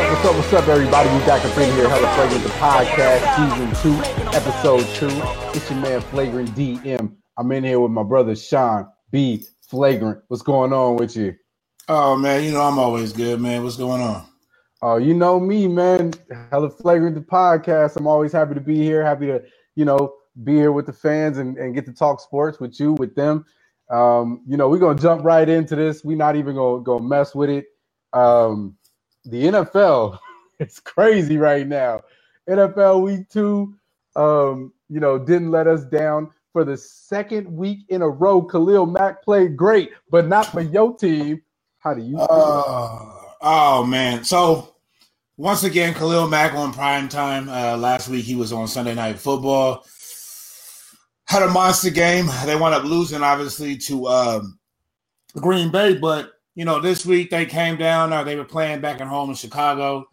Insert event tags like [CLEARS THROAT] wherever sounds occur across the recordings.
What's up, what's up, everybody? We back up in here, Hella Flagrant, the podcast, season two, episode two. It's your man, Flagrant DM. I'm in here with my brother, Shawn B. Flagrant. What's going on with you? Oh, man, you know I'm always good, man. What's going on? Oh, you know me, man. Hella Flagrant, the podcast. I'm always happy to be here, happy to, you know, be here with the fans and, and get to talk sports with you, with them. Um, you know, we're gonna jump right into this. We're not even gonna go mess with it. Um, the NFL it's [LAUGHS] crazy right now. NFL week two, um, you know, didn't let us down for the second week in a row. Khalil Mack played great, but not for your team. How do you? Uh, oh man, so once again, Khalil Mack on prime time. Uh, last week he was on Sunday Night Football. Had a monster game. They wound up losing, obviously, to um, Green Bay, but you know, this week they came down, or they were playing back at home in Chicago,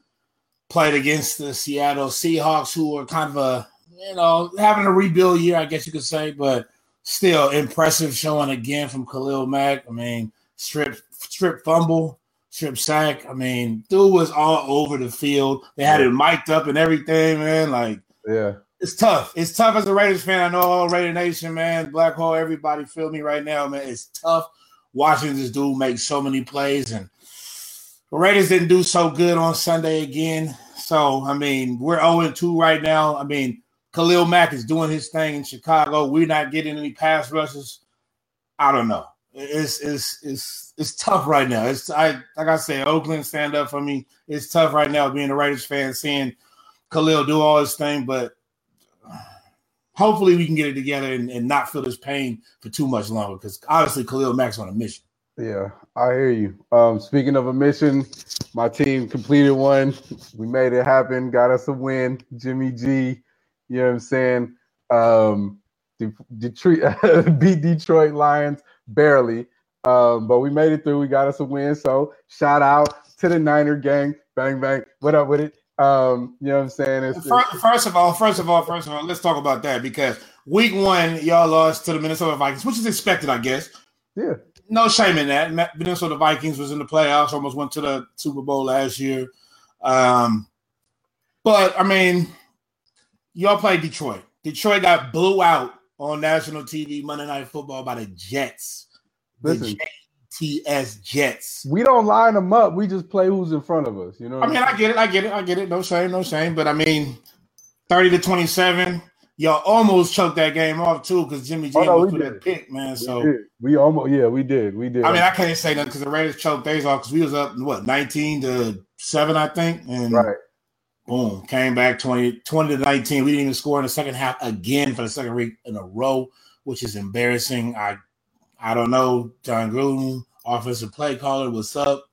played against the Seattle Seahawks, who were kind of a, you know, having a rebuild year, I guess you could say, but still impressive showing again from Khalil Mack. I mean, strip strip fumble, strip sack. I mean, dude was all over the field. They had it mic'd up and everything, man. Like, yeah. It's tough. It's tough as a Raiders fan. I know all Raider Nation, man. Black Hole, everybody feel me right now, man. It's tough watching this dude make so many plays. And the Raiders didn't do so good on Sunday again. So, I mean, we're 0 2 right now. I mean, Khalil Mack is doing his thing in Chicago. We're not getting any pass rushes. I don't know. It's it's it's it's tough right now. It's I like I said, Oakland stand up for me. It's tough right now being a Raiders fan, seeing Khalil do all his thing, but hopefully we can get it together and, and not feel this pain for too much longer because obviously Khalil Mack's on a mission. Yeah, I hear you. Um, speaking of a mission, my team completed one. We made it happen, got us a win. Jimmy G, you know what I'm saying? Um, Detroit [LAUGHS] beat Detroit Lions barely, um, but we made it through. We got us a win. So shout out to the Niner gang. Bang bang. What up with it? Um, you know what I'm saying? It's, first, first, of all, first of all, first of all, let's talk about that because week one, y'all lost to the Minnesota Vikings, which is expected, I guess. Yeah. No shame in that. Minnesota Vikings was in the playoffs, almost went to the Super Bowl last year. Um, but I mean, y'all played Detroit. Detroit got blew out on national TV Monday Night Football by the Jets. Listen, TS Jets. We don't line them up. We just play who's in front of us. You know. I mean, I get it. I get it. I get it. No shame. No shame. But I mean, thirty to twenty-seven. Y'all almost choked that game off too because Jimmy G oh, no, put that pick, man. So we, we, almost, yeah, we did, we did. I mean, I can't say nothing because the Raiders choked theirs off because we was up what nineteen to seven, I think, and right. Boom, came back 20, 20 to 19. We didn't even score in the second half again for the second week in a row, which is embarrassing. I I don't know, Jon Gruden offensive play caller, what's up?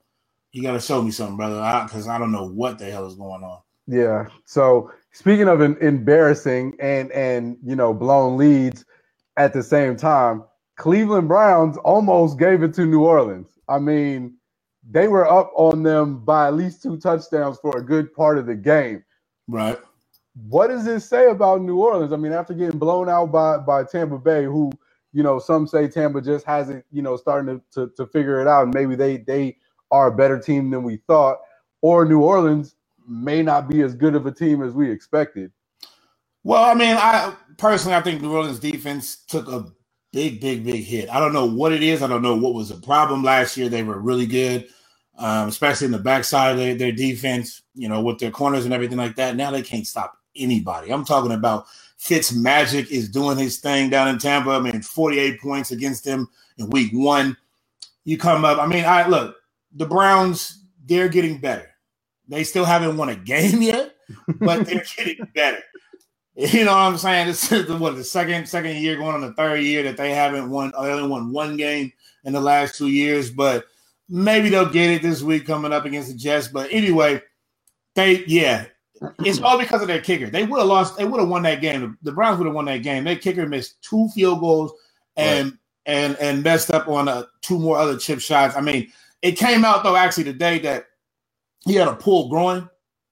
You got to show me something, brother, because I, I, don't know what the hell is going on. Yeah. So speaking of an embarrassing and and you know blown leads at the same time, Cleveland Browns almost gave it to New Orleans. I mean, they were up on them by at least two touchdowns for a good part of the game. Right. What does this say about New Orleans? I mean, after getting blown out by by Tampa Bay, who you know, some say Tampa just hasn't, you know, starting to, to, to figure it out. And maybe they they are a better team than we thought, or New Orleans may not be as good of a team as we expected. Well, I mean, I personally I think New Orleans defense took a big, big, big hit. I don't know what it is. I don't know what was the problem last year. They were really good, um, especially in the backside of their, their defense, you know, with their corners and everything like that. Now they can't stop anybody. I'm talking about Fitz Magic is doing his thing down in Tampa. I mean, 48 points against them in week one. You come up. I mean, I look, the Browns, they're getting better. They still haven't won a game [LAUGHS] yet, but they're [LAUGHS] getting better. You know what I'm saying? This is the, what the second second year going on the third year that they haven't won. They only won one game in the last two years, but maybe they'll get it this week coming up against the Jets. But anyway, they yeah, it's all because of their kicker. They would have lost. They would have won that game. The Browns would have won that game. Their kicker missed two field goals and right. and and messed up on uh, two more other chip shots. I mean, it came out though actually today that he had a pull groin.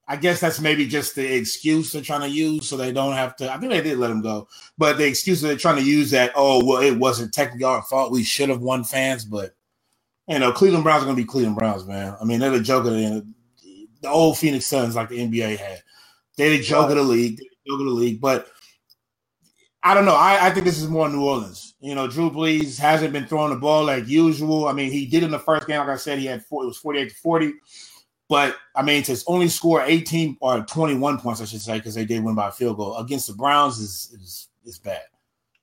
I guess that's maybe just the excuse they're trying to use so they don't have to. I think they did let him go, but the excuse they're trying to use that oh well it wasn't technically our fault. We should have won fans, but you know Cleveland Browns are going to be Cleveland Browns, man. I mean they're the joke of the the old Phoenix Suns like the NBA had. They the joke right. of the league, they the joke of the league. But I don't know. I, I think this is more New Orleans. You know, Drew Brees hasn't been throwing the ball like usual. I mean, he did in the first game. Like I said, he had four, it was 48 to 40. But I mean, to only score 18 or 21 points, I should say, because they did win by a field goal against the Browns is is is bad.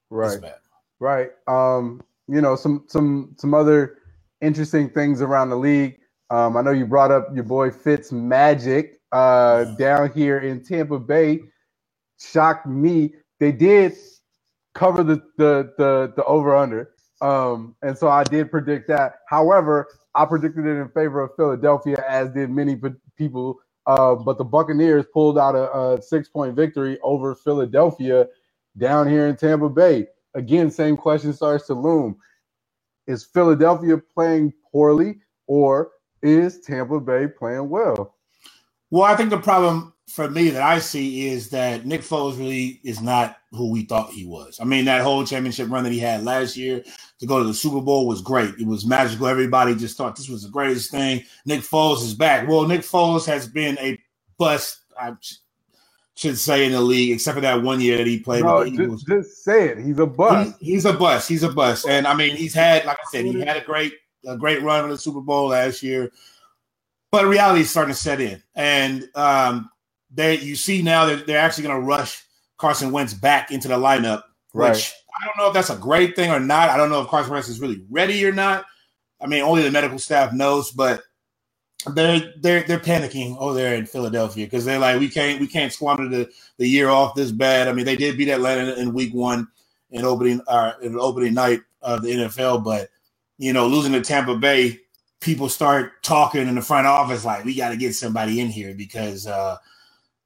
Right. It's bad. Right. Um, you know, some some some other interesting things around the league. Um, I know you brought up your boy Fitz Magic uh, down here in Tampa Bay. Shocked me. They did cover the the the, the over under. Um, and so I did predict that. However, I predicted it in favor of Philadelphia, as did many people. Uh, but the Buccaneers pulled out a, a six point victory over Philadelphia down here in Tampa Bay. Again, same question starts to loom. Is Philadelphia playing poorly or is Tampa Bay playing well? Well, I think the problem for me that I see is that Nick Foles really is not who we thought he was. I mean, that whole championship run that he had last year to go to the Super Bowl was great. It was magical. Everybody just thought this was the greatest thing. Nick Foles is back. Well, Nick Foles has been a bust. I should say in the league, except for that one year that he played. No, just, just, say it. He's a bust. He, he's a bust. He's a bust. And I mean, he's had, like I said, he had a great, a great run in the Super Bowl last year. But reality is starting to set in, and um, they you see now that they're actually going to rush Carson Wentz back into the lineup, right. which I don't know if that's a great thing or not. I don't know if Carson Wentz is really ready or not. I mean, only the medical staff knows, but they're they're they're panicking over there in Philadelphia because they're like we can't we can't squander the, the year off this bad. I mean they did beat Atlanta in week one in opening uh in opening night of the NFL, but you know losing to Tampa Bay, people start talking in the front office like we got to get somebody in here because uh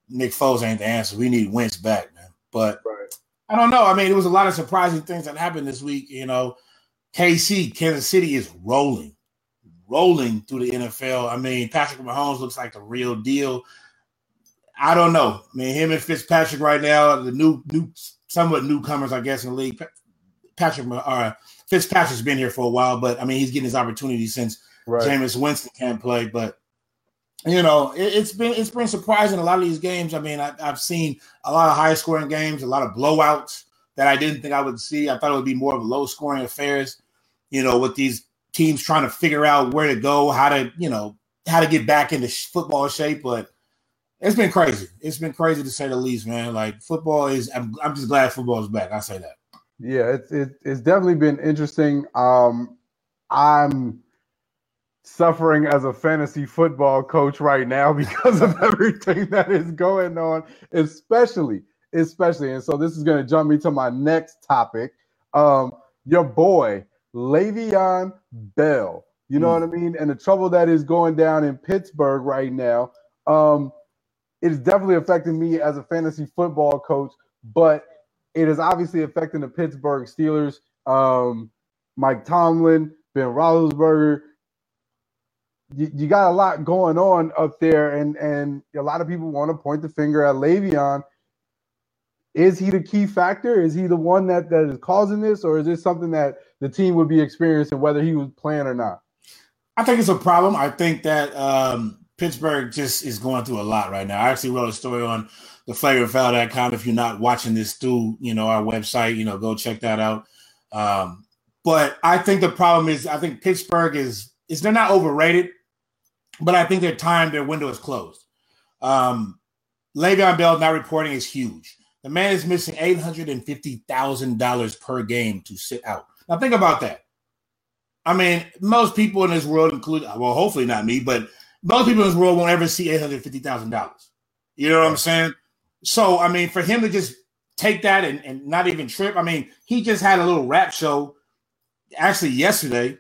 Nick Foles ain't the answer. We need Wentz back, man. But right. I don't know. I mean, it was a lot of surprising things that happened this week. You know, KC Kansas City is rolling rolling through the NFL. I mean, Patrick Mahomes looks like the real deal. I don't know. I mean, him and Fitzpatrick right now, the new, new, somewhat newcomers, I guess, in the league. Patrick, uh, Fitzpatrick's been here for a while, but I mean, he's getting his opportunity since right. Jameis Winston can't play. But you know, it, has been it's been surprising. A lot of these games. I mean, I, I've seen a lot of high scoring games, a lot of blowouts that I didn't think I would see. I thought it would be more of low scoring affairs. You know, with these teams trying to figure out where to go, how to, you know, how to get back into football shape. But it's been crazy. It's been crazy to say the least, man. Like football is, I'm, I'm just glad football is back. I say that. Yeah, it's it, it's definitely been interesting. Um, I'm suffering as a fantasy football coach right now [LAUGHS] because of everything that is going on, especially, especially. And so this is going to jump me to my next topic. Um, your boy Le'Veon Bell. You know mm. what I mean? And the trouble that is going down in Pittsburgh right now, um, it is definitely affecting me as a fantasy football coach, but it is obviously affecting the Pittsburgh Steelers. Um, Mike Tomlin, Ben Roethlisberger. You, got a lot going on up there, and and a lot of people want to point the finger at Le'Veon is he the key factor? Is he the one that, that is causing this, or is this something that the team would be experiencing whether he was playing or not? I think it's a problem. I think that um, Pittsburgh just is going through a lot right now. I actually wrote a story on the flagrantfoul.com. If you're not watching this through, you know, our website, you know, go check that out. Um, but I think the problem is I think Pittsburgh is is they're not overrated, but I think their time, their window is closed. Um, Le'Veon Bell not reporting is huge. The man is missing $850,000 per game to sit out. Now, think about that. I mean, most people in this world, include well, hopefully not me, but most people in this world won't ever see $850,000. You know what I'm saying? So, I mean, for him to just take that and, and not even trip, I mean, he just had a little rap show actually yesterday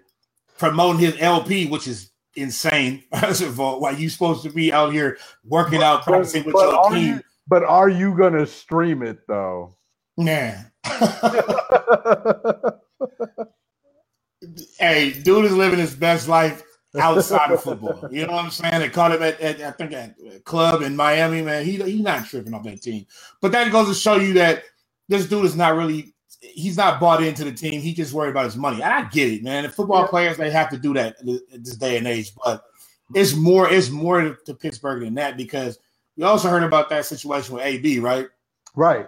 promoting his LP, which is insane. [LAUGHS] First of all, why you supposed to be out here working out, practicing with your team. You, but are you gonna stream it though? Nah. [LAUGHS] [LAUGHS] hey, dude is living his best life outside of football. You know what I'm saying? They caught him at, at I think at a club in Miami, man. He he's not tripping off that team. But that goes to show you that this dude is not really he's not bought into the team. He just worried about his money. And I get it, man. The football yeah. players they have to do that this day and age. But it's more it's more to, to Pittsburgh than that because we also heard about that situation with AB, right? Right.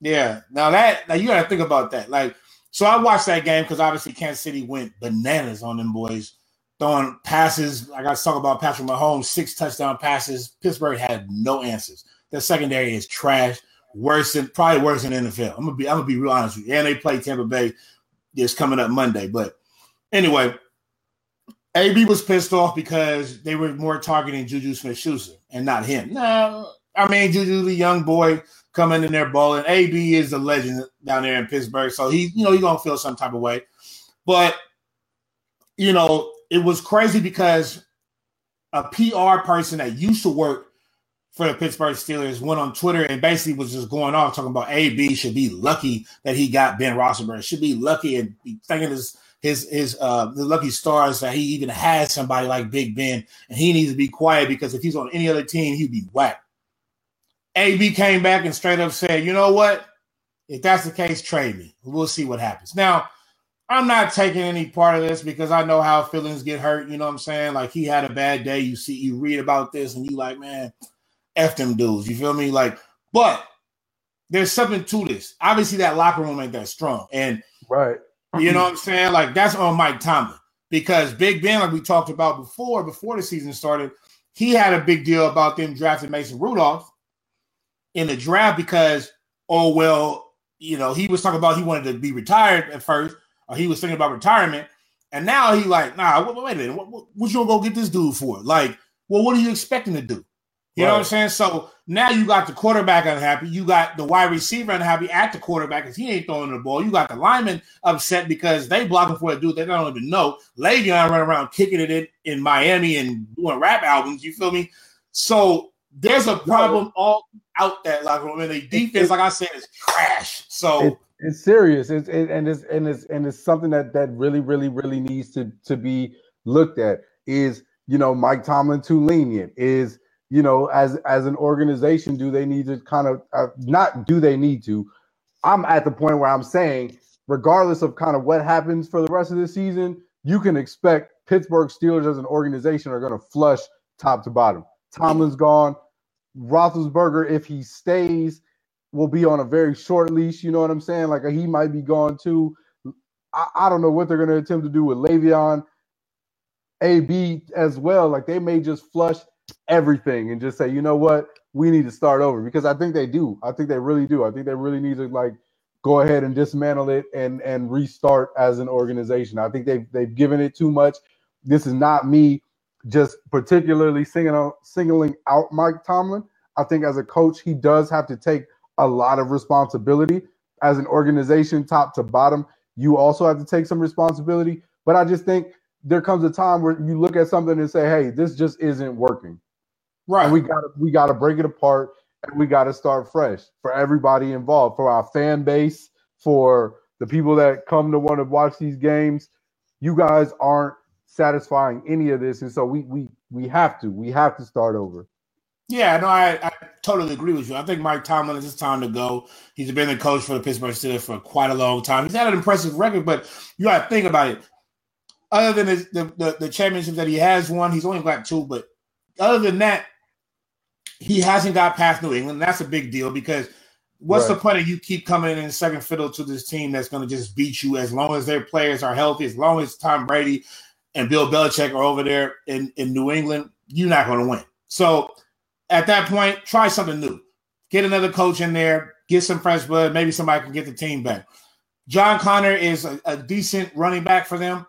Yeah. Now that now you got to think about that. Like, so I watched that game because obviously Kansas City went bananas on them boys, throwing passes. I got to talk about Patrick Mahomes, six touchdown passes. Pittsburgh had no answers. Their secondary is trash, worse than probably worse than NFL. I'm gonna be I'm gonna be real honest with you. And they play Tampa Bay this coming up Monday. But anyway, AB was pissed off because they were more targeting Juju Smith Schuster and not him. No, I mean Juju, the young boy coming in there balling. AB is a legend down there in Pittsburgh, so he, you know, he's gonna feel some type of way. But you know, it was crazy because a PR person that used to work for the Pittsburgh Steelers went on Twitter and basically was just going off talking about AB should be lucky that he got Ben Roethlisberger. Should be lucky and be thanking his his his uh the lucky stars that he even has somebody like Big Ben and he needs to be quiet because if he's on any other team he'd be whacked. AB came back and straight up said, you know what? If that's the case, trade me. We'll see what happens. Now, I'm not taking any part of this because I know how feelings get hurt. You know what I'm saying? Like he had a bad day. You see, you read about this and you like, man, F them dudes. You feel me? Like, but there's something to this. Obviously, that locker room ain't that strong. And right. You know what I'm saying? Like that's on Mike Tomlin because Big Ben, like we talked about before, before the season started, he had a big deal about them drafting Mason Rudolph in the draft because, oh well, you know, he was talking about he wanted to be retired at first, or he was thinking about retirement, and now he like, nah, wait, wait a minute, what, what, what you gonna go get this dude for? Like, well, what are you expecting to do? You right. know what I'm saying? So now you got the quarterback unhappy. You got the wide receiver unhappy at the quarterback because he ain't throwing the ball. You got the lineman upset because they blocking for a dude they don't even know. Le'Veon run around kicking it in, in Miami and doing rap albums. You feel me? So there's a problem all out that locker room. And the defense, like I said, is trash. So it's serious. It's it, and it's and it's and it's something that that really, really, really needs to to be looked at. Is you know Mike Tomlin too lenient? Is you know as as an organization, do they need to kind of uh, not do they need to? I'm at the point where I'm saying, regardless of kind of what happens for the rest of the season, you can expect Pittsburgh Steelers as an organization are going to flush top to bottom. Tomlin's gone. Roethlisberger, if he stays, will be on a very short leash. You know what I'm saying? Like he might be gone too. I, I don't know what they're going to attempt to do with Le'Veon, AB as well. Like they may just flush everything and just say, you know what, we need to start over because I think they do. I think they really do. I think they really need to like go ahead and dismantle it and and restart as an organization. I think they've they've given it too much. This is not me just particularly singling singling out Mike Tomlin. I think as a coach, he does have to take a lot of responsibility as an organization, top to bottom. You also have to take some responsibility. But I just think there comes a time where you look at something and say, "Hey, this just isn't working." Right. And we got to we got to break it apart and we got to start fresh for everybody involved, for our fan base, for the people that come to want to watch these games. You guys aren't satisfying any of this, and so we we we have to we have to start over. Yeah, no, I, I totally agree with you. I think Mike Tomlin is just time to go. He's been the coach for the Pittsburgh Steelers for quite a long time. He's had an impressive record, but you got to think about it. Other than his, the, the the championships that he has won, he's only got two. But other than that, he hasn't got past New England. That's a big deal because what's right. the point of you keep coming in second fiddle to this team that's going to just beat you as long as their players are healthy, as long as Tom Brady and Bill Belichick are over there in, in New England, you're not going to win. So at that point, try something new. Get another coach in there, get some fresh blood. Maybe somebody can get the team back. John Connor is a, a decent running back for them.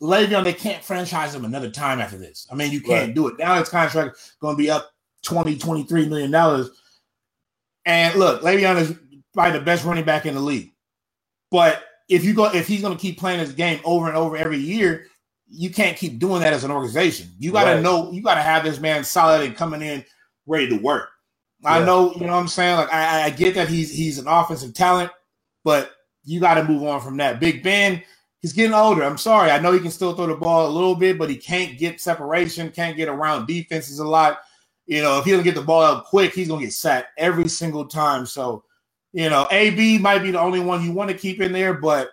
Le'Veon, they can't franchise him another time after this. I mean, you can't right. do it. Now his contract going to be up 20, 23 million dollars. And look, Le'Veon is probably the best running back in the league. But if you go, if he's going to keep playing this game over and over every year, you can't keep doing that as an organization. You got to right. know, you got to have this man solid and coming in ready to work. Yeah. I know, you know what I'm saying? Like I, I, get that he's he's an offensive talent, but you got to move on from that. Big Ben, he's getting older. I'm sorry. I know he can still throw the ball a little bit, but he can't get separation, can't get around defenses a lot. You know, if he doesn't get the ball out quick, he's gonna get sacked every single time. So, you know, AB might be the only one you want to keep in there, but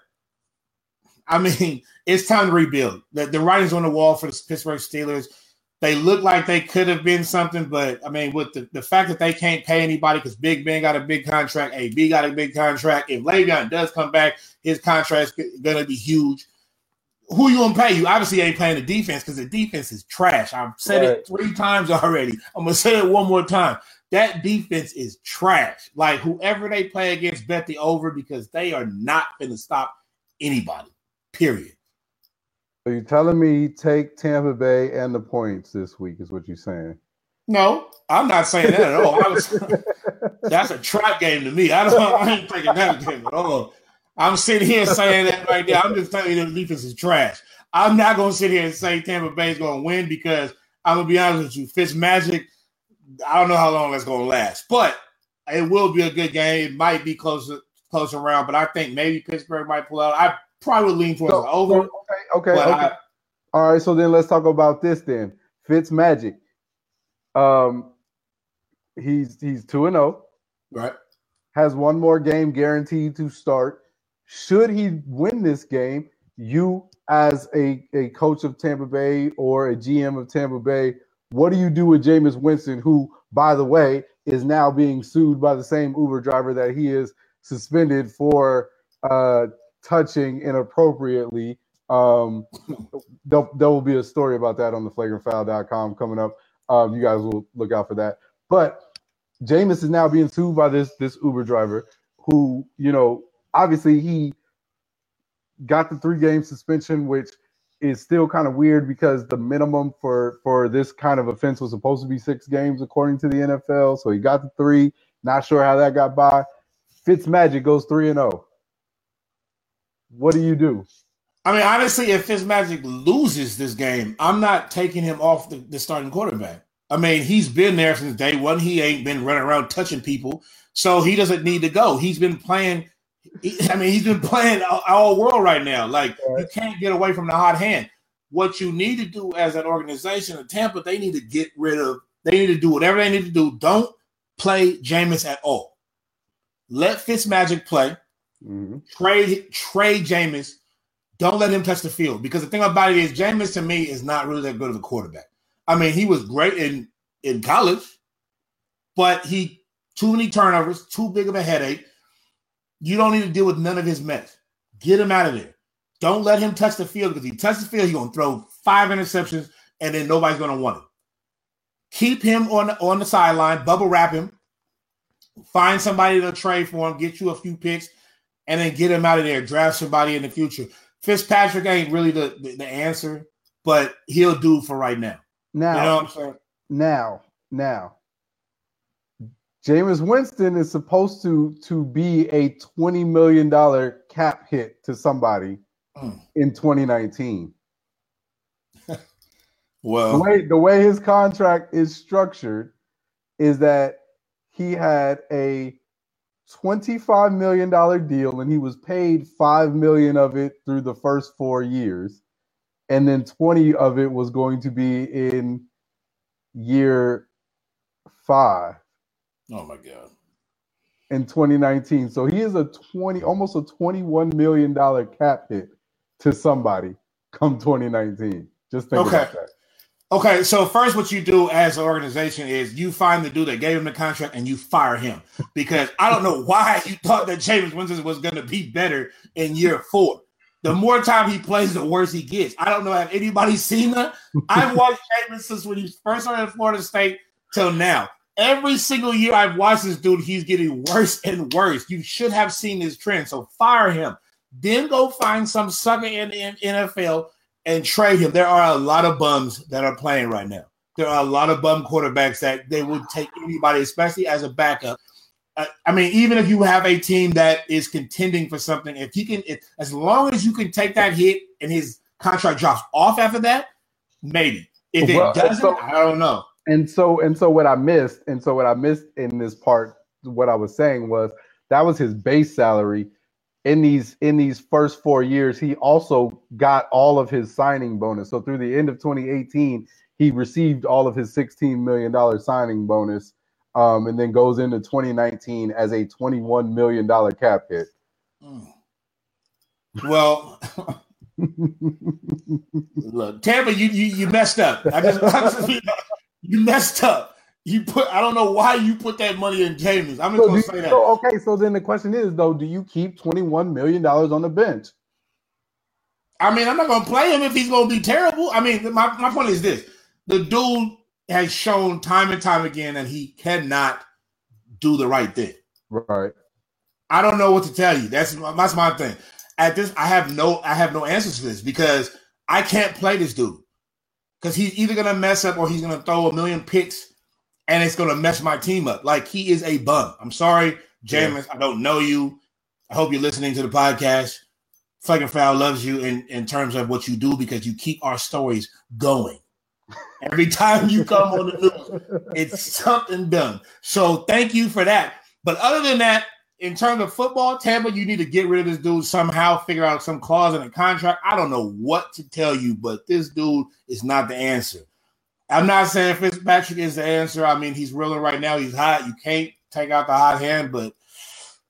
I mean, it's time to rebuild. The, the writing's on the wall for the Pittsburgh Steelers. They look like they could have been something, but I mean, with the, the fact that they can't pay anybody because Big Ben got a big contract, AB got a big contract. If Le'Veon does come back, his contract's going to be huge. Who you gonna pay? You obviously ain't playing the defense because the defense is trash. I've said right. it three times already. I'm gonna say it one more time. That defense is trash. Like whoever they play against, bet the over because they are not going to stop anybody. Period. So you're telling me take Tampa Bay and the points this week is what you're saying? No, I'm not saying that at all. Was, [LAUGHS] that's a trap game to me. I don't. I ain't taking that game at all. I'm sitting here saying that right there. I'm just telling you the defense is trash. I'm not going to sit here and say Tampa Bay is going to win because I'm going to be honest with you. Fitz Magic, I don't know how long that's going to last, but it will be a good game. It might be closer close around, but I think maybe Pittsburgh might pull out. I probably lean towards so, over. Okay, okay, okay. I, All right, so then let's talk about this then. Fitz Magic. Um, he's he's two and zero. Oh. Right. Has one more game guaranteed to start. Should he win this game, you as a, a coach of Tampa Bay or a GM of Tampa Bay, what do you do with Jameis Winston, who, by the way, is now being sued by the same Uber driver that he is suspended for uh, touching inappropriately. Um, there, there, will be a story about that on the flagrantfoul.com coming up. Um, you guys will look out for that. But Jameis is now being sued by this this Uber driver who, you know, obviously he got the three game suspension, which is still kind of weird because the minimum for for this kind of offense was supposed to be six games according to the NFL. So he got the three. Not sure how that got by. Fitz Magic goes three and zero. What do you do? I mean, honestly, if Fitzmagic loses this game, I'm not taking him off the, the, starting quarterback. I mean, he's been there since day one. He ain't been running around touching people, so he doesn't need to go. He's been playing. [LAUGHS] I mean, he's been playing all, all world right now. Like right. you can't get away from the hot hand. What you need to do as an organization in Tampa, they need to get rid of. They need to do whatever they need to do. Don't play Jameis at all. Let Fitzmagic play. Mm-hmm. Trade trade Jameis. Don't let him touch the field because the thing about it is Jameis to me is not really that good of a quarterback. I mean, he was great in in college, but he too many turnovers, too big of a headache. You don't need to deal with none of his mess. Get him out of there. Don't let him touch the field because he touches the field, he's gonna throw five interceptions, and then nobody's gonna want him. Keep him on on the sideline, bubble wrap him, find somebody to trade for him, get you a few picks, and then get him out of there. Draft somebody in the future. Fitzpatrick ain't really the, the, the answer, but he'll do for right now. Now, you know what I'm saying? Now, now, Jameis Winston is supposed to to be a twenty million dollar cap hit to somebody mm. in 2019. [LAUGHS] well, the way the way his contract is structured is that he had a $25 million deal and he was paid 5 million of it through the first 4 years. And then 20 of it was going to be in year 5 oh my god. In 2019 so he is a 20 almost a 21 million dollar cap hit to somebody come 2019 just think okay. about that Okay, so first, what you do as an organization is you find the dude that gave him the contract and you fire him because I don't know why you thought that Jameis Winston was going to be better in year four. The more time he plays, the worse he gets. I don't know have anybody [LAUGHS] seen that. I've watched Jameis since when he first started at Florida State till now. Every single year I've watched this dude, he's getting worse and worse. You should have seen this trend. So fire him. Then go find some sucker in the NFL and trade him. There are a lot of bums that are playing right now. There are a lot of bum quarterbacks that they would take anybody, especially as a backup. Uh, I mean, even if you have a team that is contending for something, if he can, if, as long as you can take that hit and his contract drops off after that, maybe. If it well, doesn't, so, I don't know. And so, and so, what I missed, and so what I missed in this part, what I was saying was that was his base salary in these in these first four years, he also got all of his signing bonus. So through the end of 2018, he received all of his 16 million dollar signing bonus, um, and then goes into 2019 as a 21 million dollar cap hit. Well, [LAUGHS] Look, Tampa, you you, you messed up. I just, [LAUGHS] you messed up. You put. I don't know why you put that money in Jameis. I'm just so gonna say that. So, okay, so then the question is though, do you keep twenty one million dollars on the bench? I mean, I'm not gonna play him if he's gonna be terrible. I mean, my, my point is this: the dude has shown time and time again that he cannot do the right thing. Right. I don't know what to tell you. That's that's my thing. At this, I have no I have no answers to this because I can't play this dude because he's either gonna mess up or he's gonna throw a million picks and it's gonna mess my team up. Like he is a bum. I'm sorry, Jameis. Yeah. I don't know you. I hope you're listening to the podcast. Flag Foul loves you in, in terms of what you do because you keep our stories going. [LAUGHS] Every time you come on the news, it's something done. So thank you for that. But other than that, in terms of football, Tampa, you need to get rid of this dude somehow, figure out some clause in the contract. I don't know what to tell you, but this dude is not the answer. I'm not saying Fitzpatrick is the answer. I mean, he's reeling right now. He's hot. You can't take out the hot hand, but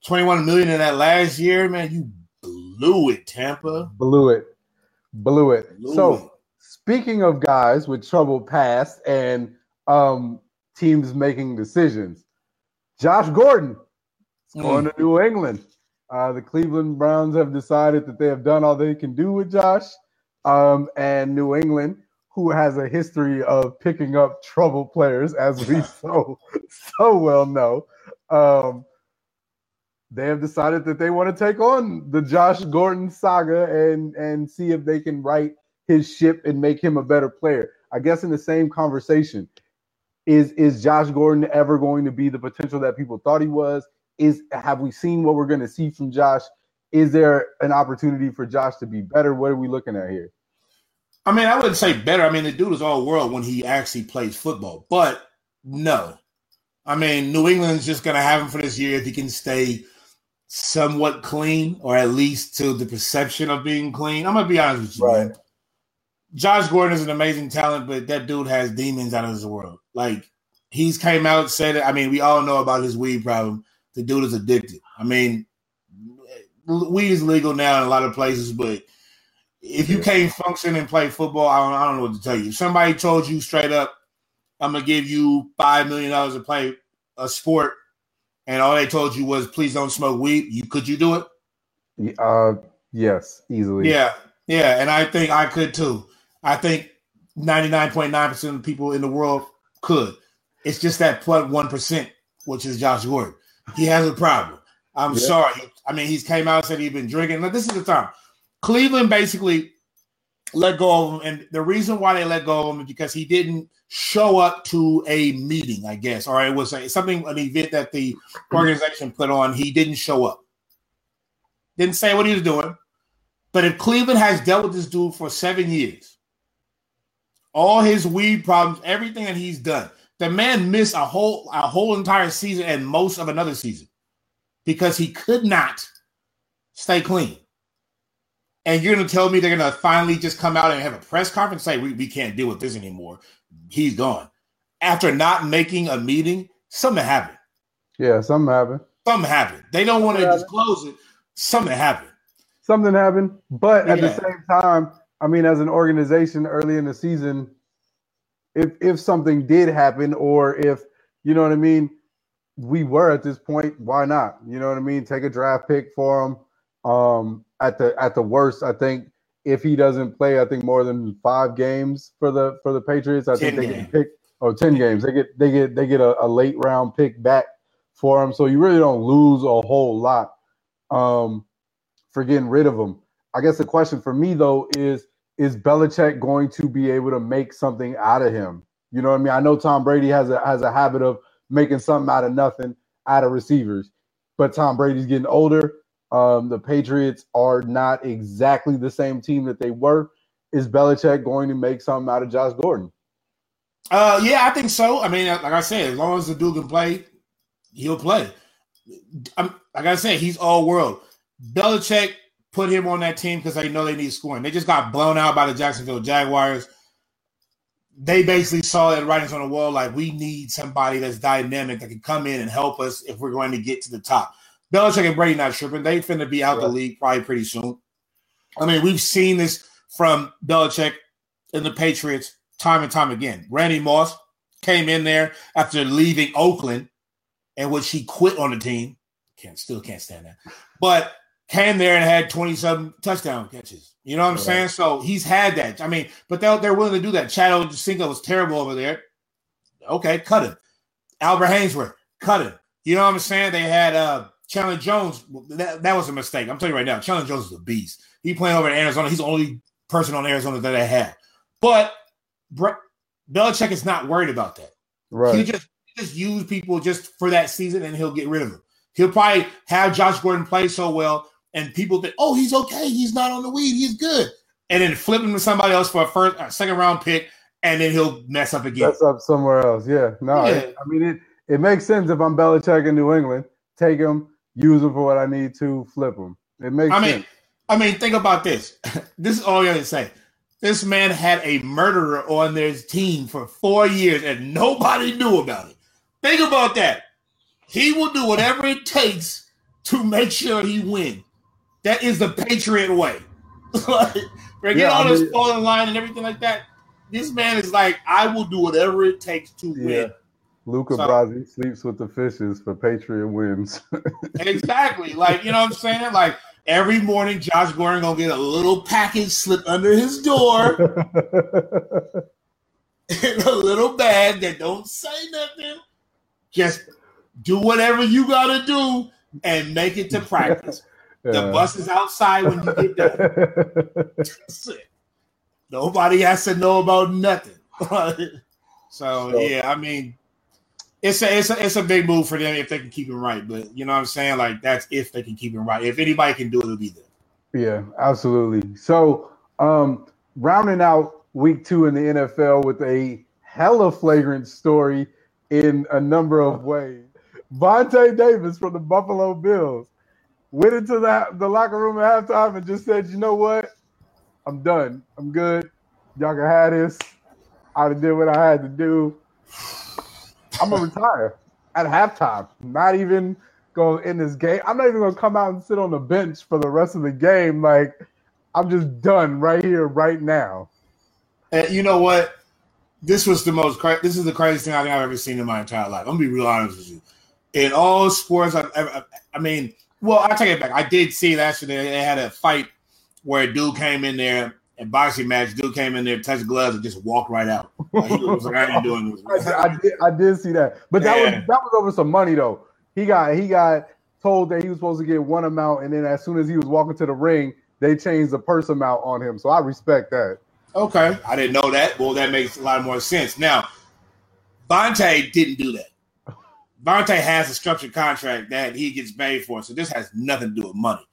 21 million in that last year, man, you blew it, Tampa. Blew it. Blew it. Blew so, it. speaking of guys with troubled past and um, teams making decisions, Josh Gordon is going mm. to New England. Uh, the Cleveland Browns have decided that they have done all they can do with Josh. Um, and New England, who has a history of picking up trouble players, as we [LAUGHS] so so well know, um, they have decided that they want to take on the Josh Gordon saga and and see if they can right his ship and make him a better player. I guess in the same conversation, is is Josh Gordon ever going to be the potential that people thought he was? Is have we seen what we're going to see from Josh? Is there an opportunity for Josh to be better? What are we looking at here? I mean, I wouldn't say better. I mean, the dude is all world when he actually plays football, but no. I mean, New England's just going to have him for this year if he can stay somewhat clean, or at least to the perception of being clean. I'm gonna be honest with you. Right. Josh Gordon is an amazing talent, but that dude has demons out of this world. Like he's came out said it. I mean, we all know about his weed problem. The dude is addicted. I mean, weed is legal now in a lot of places, but if you can't function and play football, I don't, I don't know what to tell you. If somebody told you straight up, I'm gonna give you five million dollars to play a sport and all they told you was please don't smoke weed, you could you do it? Uh, yes, easily. Yeah, yeah, and I think I could too. I think 99.9% of people in the world could. It's just that point one percent, which is Josh Gordon. He has a problem. I'm yeah. sorry. I mean, he's came out and said he's been drinking. Now, this is the time. Cleveland basically let go of him, and the reason why they let go of him is because he didn't show up to a meeting, I guess, or it was a, something, an event that the organization put on. He didn't show up. Didn't say what he was doing. But if Cleveland has dealt with this dude for seven years, all his weed problems, everything that he's done, the man missed a whole a whole entire season and most of another season because he could not stay clean. And you're going to tell me they're going to finally just come out and have a press conference and say, we, we can't deal with this anymore he's gone. After not making a meeting, something happened. Yeah, something happened. Something happened. They don't want to disclose it. Something happened. Something happened. But at yeah. the same time, I mean, as an organization early in the season, if if something did happen, or if you know what I mean, we were at this point, why not? You know what I mean? Take a draft pick for him. Um, at the at the worst, I think if he doesn't play, I think more than five games for the for the Patriots, I think they games. get picked. Oh, 10 games. They get they get they get a, a, late round pick back for him. So you really don't lose a whole lot um, for getting rid of him. I guess the question for me though is is Belichick going to be able to make something out of him? You know what I mean? I know Tom Brady has a has a habit of making something out of nothing out of receivers, but Tom Brady's getting older. Um, the Patriots are not exactly the same team that they were. Is Belichick going to make something out of Josh Gordon? Uh, yeah, I think so. I mean, like I said, as long as the dude can play, he'll play. I'm, like I said, he's all world. Belichick put him on that team because they know they need scoring. They just got blown out by the Jacksonville Jaguars. They basically saw that writings on the wall like we need somebody that's dynamic that can come in and help us if we're going to get to the top. Belichick and Brady not tripping. They finna be out right. the league probably pretty soon. I mean, we've seen this from Belichick and the Patriots time and time again. Randy Moss came in there after leaving Oakland, and which he quit on the team. Can't still can't stand that. But came there and had 27 touchdown catches. You know what I'm right. saying? So he's had that. I mean, but they're, they're willing to do that. Chad Ochocinco was terrible over there. Okay, cut him. Albert Haynesworth, cut him. You know what I'm saying? They had uh Chandler Jones. That, that was a mistake. I'm telling you right now, Chandler Jones is a beast. He playing over in Arizona. He's the only person on Arizona that they have. But Bre- Belichick is not worried about that. Right. He just he just use people just for that season and he'll get rid of them. He'll probably have Josh Gordon play so well and people think, oh, he's okay. He's not on the weed. He's good. And then flip him to somebody else for a first, a second round pick, and then he'll mess up again. Mess up somewhere else. Yeah. No, yeah. It, I mean, it, it makes sense if I'm Belichick in New England. Take him, use them for what I need to, flip them. It makes I mean, sense. I mean, think about this. [LAUGHS] this is all I gotta say. This man had a murderer on their team for four years and nobody knew about it. Think about that. He will do whatever it takes to make sure he wins. That is the Patriot way. [LAUGHS] like, forget yeah, all I mean, this falling line and everything like that. This man is like, I will do whatever it takes to yeah. win. Luca so, Brasi sleeps with the fishes for Patriot wins. [LAUGHS] exactly. Like, you know what I'm saying? Like every morning, Josh Gordon gonna get a little package slipped under his door. [LAUGHS] in a little bag that don't say nothing. Just do whatever you gotta do and make it to [LAUGHS] practice. The bus is outside when you get done. Nobody has to know about nothing. so, so, yeah, I mean, it's a it's a it's a big move for them if they can keep it right. But you know what I'm saying? Like that's if they can keep it right. If anybody can do it, it'll be them. Yeah, absolutely. So, um, rounding out week two in the NFL with a hella flagrant story in a number of ways. Vontae Davis from the Buffalo Bills went into the, the locker room at halftime and just said, you know what? I'm done. I'm good. Y'all can have this. I did what I had to do. I'm gonna retire at halftime. Not even going in this game. I'm not even gonna come out and sit on the bench for the rest of the game. Like I'm just done right here, right now. And you know what? This was the most. This is the craziest thing I think I've ever seen in my entire life. I'm gonna be real honest with you. In all sports, I've ever, I mean, well, I take it back. I did see last year they had a fight where a dude came in there and boxing match. Dude came in there, touched gloves, and just walked right out. Like, he was like, "I ain't doing this." I, [LAUGHS] I, did, I did see that, but that yeah. was that was over some money though. He got he got told that he was supposed to get one amount, and then as soon as he was walking to the ring, they changed the purse amount on him. So I respect that. Okay, I didn't know that. Well, that makes a lot more sense. Now, Vontae didn't do that. [LAUGHS] Vontae has a structured contract that he gets paid for, so this has nothing to do with money.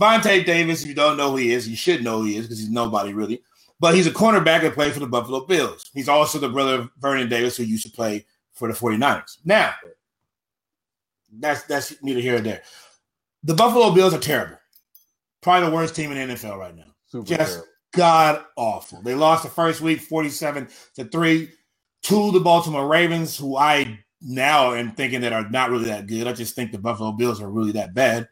Vontae Davis, if you don't know who he is, you should know who he is because he's nobody really. But he's a cornerback that played for the Buffalo Bills. He's also the brother of Vernon Davis, who used to play for the 49ers. Now, that's that's neither here nor there. The Buffalo Bills are terrible. Probably the worst team in the NFL right now. Super Just terrible. god awful. They lost the first week 47 to 3 to the Baltimore Ravens, who I now am thinking that are not really that good. I just think the Buffalo Bills are really that bad.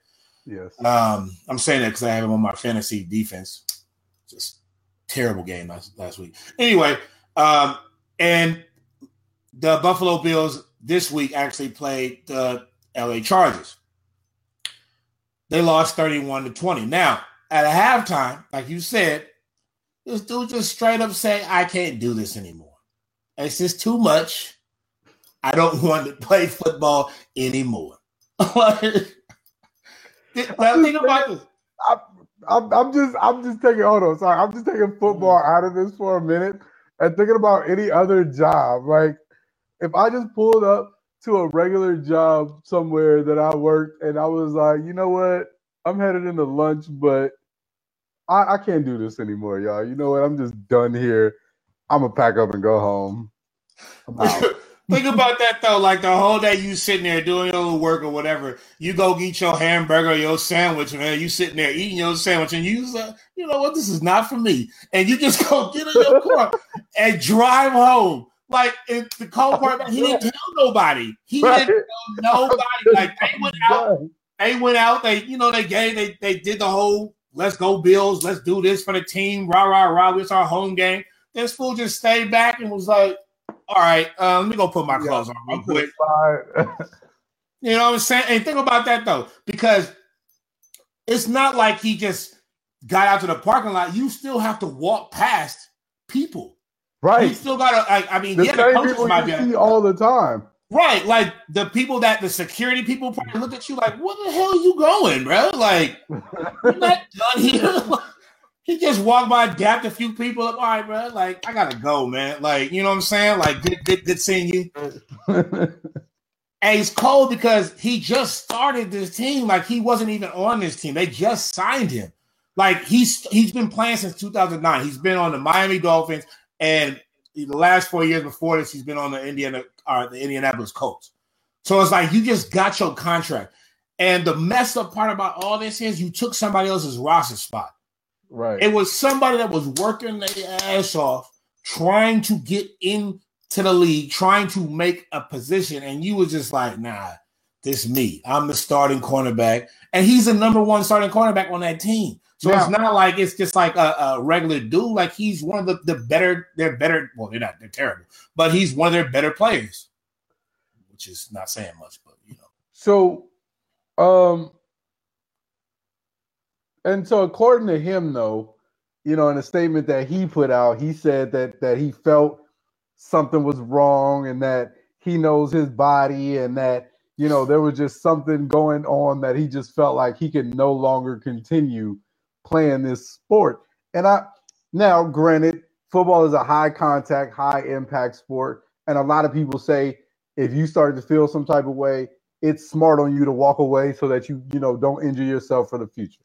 Yes. Um, I'm saying that because I have him on my fantasy defense. Just terrible game last, last week. Anyway, um, and the Buffalo Bills this week actually played the LA Chargers. They lost 31 to 20. Now, at a halftime, like you said, this dude just straight up say, I can't do this anymore. It's just too much. I don't [LAUGHS] want to play football anymore. [LAUGHS] now think about this. I'm, just I'm just taking hold on, sorry. I'm just taking football mm-hmm. out of this for a minute and thinking about any other job. Like if I just pulled up to a regular job somewhere that I worked and I was like, you know what? I'm headed into lunch, but I, I can't do this anymore, y'all. You know what? I'm just done here. I'm gonna pack up and go home. [LAUGHS] Think about that though. Like the whole day you sitting there doing your little work or whatever. You go get your hamburger, your sandwich, man. You sitting there eating your sandwich, and you like, you know what? This is not for me. And you just [LAUGHS] go get in your car and drive home. Like if the cold part, he didn't tell nobody. He right. didn't tell nobody. Like they [LAUGHS] went out. They went out. They, you know, they gave. They they did the whole let's go Bills, let's do this for the team, rah rah rah. It's our home game. This fool just stayed back and was like, "All right, uh, let me go put my clothes yeah, on real quick." [LAUGHS] you know what I'm saying? And think about that though, because it's not like he just got out to the parking lot. You still have to walk past people, right? You still gotta. Like, I mean, the yeah, same the people might you see all the time. Right, like the people that the security people probably look at you like, "What the hell are you going, bro? Like, you're not [LAUGHS] done here." [LAUGHS] he just walked by, dapped a few people up. All right, bro. Like, I gotta go, man. Like, you know what I'm saying? Like, good, good, good seeing you. [LAUGHS] and it's cold because he just started this team. Like, he wasn't even on this team. They just signed him. Like, he's he's been playing since 2009. He's been on the Miami Dolphins, and the last four years before this, he's been on the Indiana or the Indianapolis Colts. So it's like you just got your contract. And the messed up part about all this is you took somebody else's roster spot. Right. It was somebody that was working their ass off, trying to get into the league, trying to make a position, and you was just like, nah, this me. I'm the starting cornerback, and he's the number one starting cornerback on that team. So yeah. it's not like it's just like a, a, regular dude. Like he's one of the, the better, they're better. Well, they're not, they're terrible, but he's one of their better players, which is not saying much, but you know. So, um, and so according to him, though, you know, in a statement that he put out, he said that that he felt something was wrong and that he knows his body and that you know there was just something going on that he just felt like he could no longer continue playing this sport. And I now, granted, football is a high contact, high impact sport, and a lot of people say if you start to feel some type of way, it's smart on you to walk away so that you you know don't injure yourself for the future.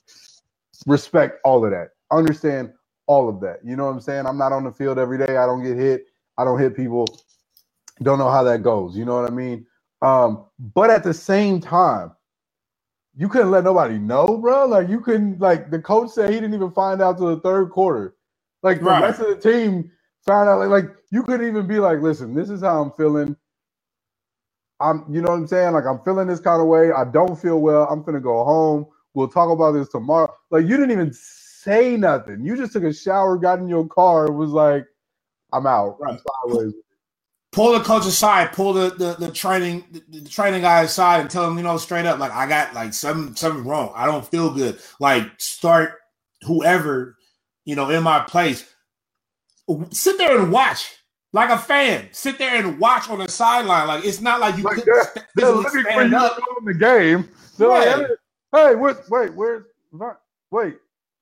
Respect all of that. Understand all of that. You know what I'm saying? I'm not on the field every day. I don't get hit. I don't hit people. Don't know how that goes. You know what I mean? Um, but at the same time, you couldn't let nobody know, bro. Like you couldn't like the coach said he didn't even find out till the third quarter. Like the right. rest of the team found out like, like you couldn't even be like, listen, this is how I'm feeling. I'm you know what I'm saying? Like I'm feeling this kind of way. I don't feel well. I'm gonna go home. We'll talk about this tomorrow. Like you didn't even say nothing. You just took a shower, got in your car, was like, I'm out. Right. Pull the coach aside, pull the the, the training the, the, training guy aside, and tell him, you know, straight up, like I got like something something wrong. I don't feel good. Like start whoever, you know, in my place. Sit there and watch. Like a fan, sit there and watch on the sideline. Like it's not like you like they're, they're looking for you up. in the game. They're yeah. like, hey, wait, wait, where's wait,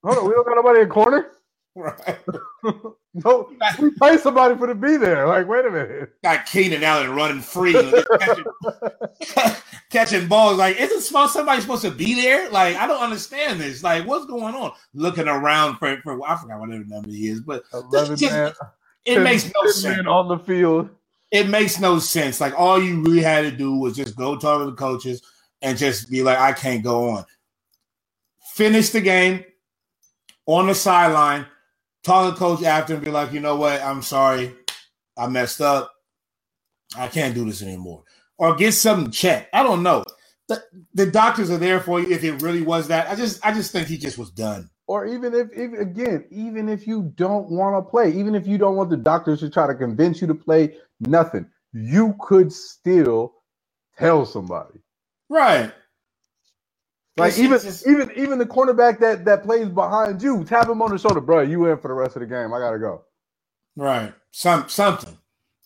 hold on, we don't got nobody in the corner. Right. [LAUGHS] no, we pay somebody for to be there. Like, wait a minute. Got Keenan Allen running free, catching, [LAUGHS] catching, balls. Like, isn't somebody supposed to be there? Like, I don't understand this. Like, what's going on? Looking around for, for I forgot whatever number he is, but just, it 10, makes no sense on the field. It makes no sense. Like, all you really had to do was just go talk to the coaches and just be like, I can't go on. Finish the game on the sideline talk to coach after and be like, you know what, I'm sorry, I messed up. I can't do this anymore. Or get something checked. I don't know. The, the doctors are there for you if it really was that. I just I just think he just was done. Or even if, if again, even if you don't want to play, even if you don't want the doctors to try to convince you to play, nothing. You could still tell somebody. Right. Like it's, even it's just, even even the cornerback that that plays behind you, tap him on the shoulder, bro. You in for the rest of the game. I gotta go. Right. Some something.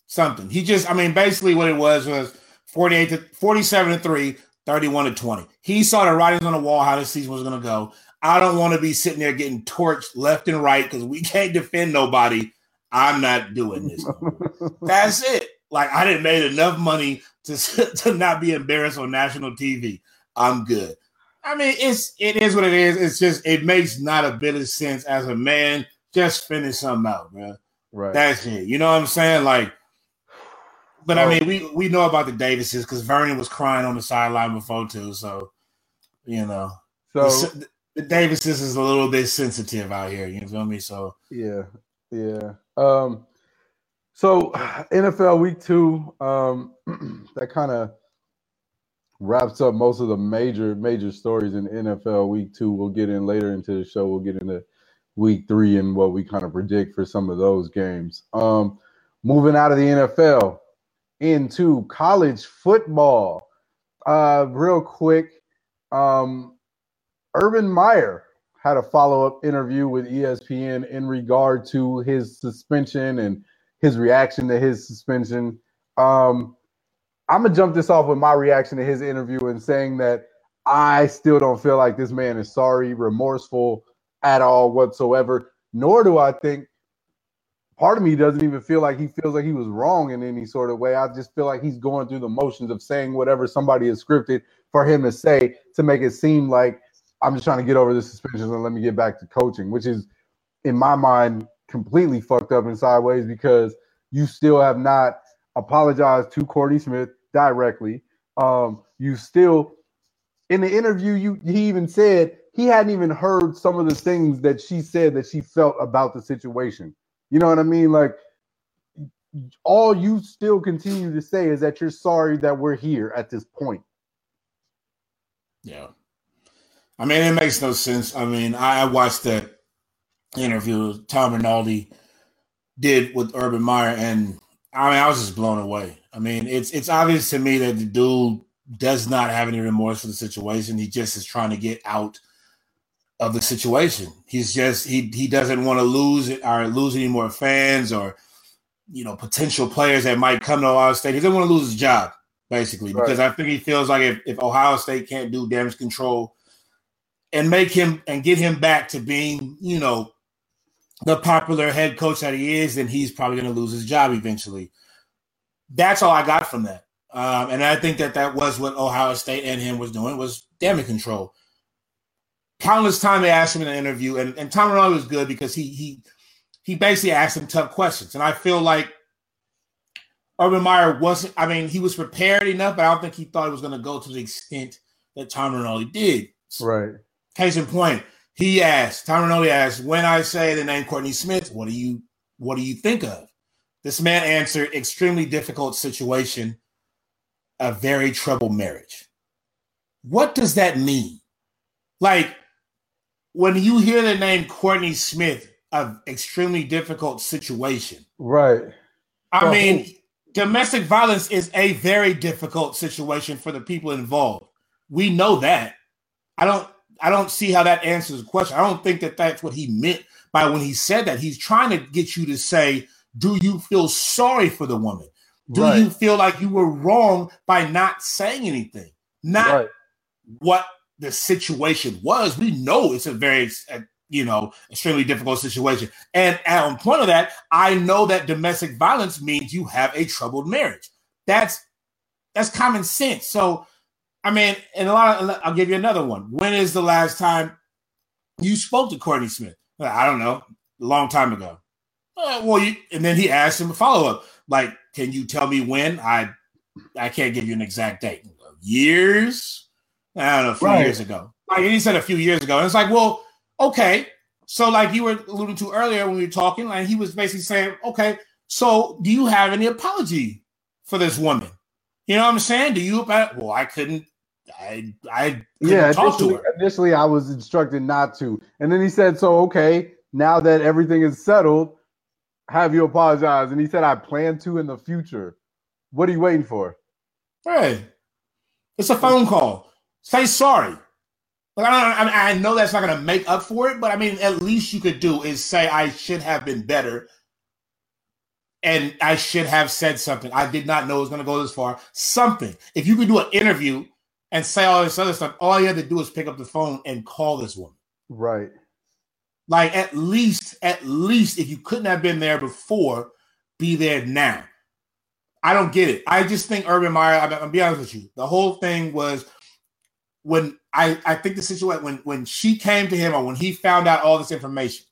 Something. He just, I mean, basically what it was was 48 to 47 to 3, 31 to 20. He saw the writings on the wall how this season was gonna go. I don't want to be sitting there getting torched left and right because we [LAUGHS] can't defend nobody. I'm not doing this. [LAUGHS] That's it. Like I didn't made enough money to, [LAUGHS] to not be embarrassed on national TV. I'm good. I mean, it's it is what it is. It's just it makes not a bit of sense as a man. Just finish something out, bro. Right. That's it. You know what I'm saying? Like, but I mean, we we know about the Davises because Vernon was crying on the sideline before too. So, you know, so the, the Davises is a little bit sensitive out here. You feel me? So yeah, yeah. Um, so NFL Week Two, um, [CLEARS THROAT] that kind of wraps up most of the major major stories in NFL week two. We'll get in later into the show. We'll get into week three and what we kind of predict for some of those games. Um, moving out of the NFL into college football. Uh, real quick, um, Urban Meyer had a follow up interview with ESPN in regard to his suspension and his reaction to his suspension. Um, I'm gonna jump this off with my reaction to his interview and saying that I still don't feel like this man is sorry, remorseful at all whatsoever. Nor do I think part of me doesn't even feel like he feels like he was wrong in any sort of way. I just feel like he's going through the motions of saying whatever somebody has scripted for him to say to make it seem like I'm just trying to get over the suspensions and let me get back to coaching, which is in my mind completely fucked up and sideways because you still have not apologized to Courtney Smith directly. Um, you still in the interview, you he even said he hadn't even heard some of the things that she said that she felt about the situation. You know what I mean? Like all you still continue to say is that you're sorry that we're here at this point. Yeah. I mean, it makes no sense. I mean, I watched that interview Tom Rinaldi did with Urban Meyer, and I mean, I was just blown away. I mean, it's it's obvious to me that the dude does not have any remorse for the situation. He just is trying to get out of the situation. He's just he he doesn't want to lose it or lose any more fans or you know potential players that might come to Ohio State. He doesn't want to lose his job basically right. because I think he feels like if, if Ohio State can't do damage control and make him and get him back to being you know the popular head coach that he is, then he's probably going to lose his job eventually that's all I got from that. Um, and I think that that was what Ohio State and him was doing was damage control. Countless time they asked him in an interview, and, and Tom Rinaldi was good because he he he basically asked him tough questions, and I feel like Urban Meyer wasn't. I mean, he was prepared enough, but I don't think he thought it was going to go to the extent that Tom Rinaldi did. Right. Case in point, he asked Tom Rinaldi asked, "When I say the name Courtney Smith, what do you what do you think of?" This man answered extremely difficult situation, a very troubled marriage. What does that mean? Like when you hear the name Courtney Smith, of extremely difficult situation. Right. I mean, domestic violence is a very difficult situation for the people involved. We know that. I don't I don't see how that answers the question. I don't think that that's what he meant by when he said that. He's trying to get you to say do you feel sorry for the woman? Do right. you feel like you were wrong by not saying anything? Not right. what the situation was. We know it's a very, uh, you know, extremely difficult situation. And on point of that, I know that domestic violence means you have a troubled marriage. That's that's common sense. So, I mean, and a lot of, I'll give you another one. When is the last time you spoke to Courtney Smith? I don't know, a long time ago. Uh, well, you, and then he asked him a follow up, like, "Can you tell me when?" I I can't give you an exact date. Years? I don't know, a few right. years ago. Like he said a few years ago, and it's like, well, okay. So, like you were alluding to earlier when we were talking, like he was basically saying, okay, so do you have any apology for this woman? You know what I'm saying? Do you? Well, I couldn't. I I yeah. Initially, initially, I was instructed not to, and then he said, "So okay, now that everything is settled, have you apologize. And he said, I plan to in the future. What are you waiting for? Hey, it's a phone call. Say sorry. Like, I, I, I know that's not going to make up for it, but I mean, at least you could do is say, I should have been better. And I should have said something. I did not know it was going to go this far. Something. If you could do an interview and say all this other stuff, all you had to do is pick up the phone and call this woman. Right. Like at least, at least if you couldn't have been there before, be there now. I don't get it. I just think Urban Meyer, I'm, I'm be honest with you. The whole thing was when I, I think the situation when when she came to him or when he found out all this information,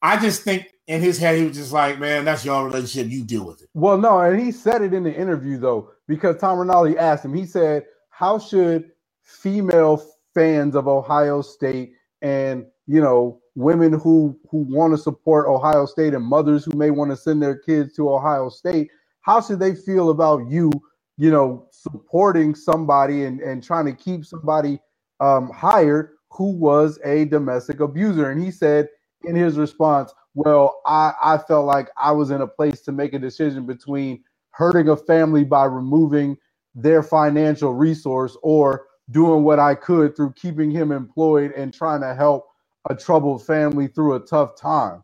I just think in his head he was just like, man, that's your relationship. You deal with it. Well, no, and he said it in the interview though, because Tom Rinaldi asked him. He said, "How should female fans of Ohio State and you know women who who want to support Ohio State and mothers who may want to send their kids to Ohio State, how should they feel about you you know, supporting somebody and, and trying to keep somebody um, hired who was a domestic abuser. And he said in his response, well, I, I felt like I was in a place to make a decision between hurting a family by removing their financial resource or doing what I could through keeping him employed and trying to help a troubled family through a tough time.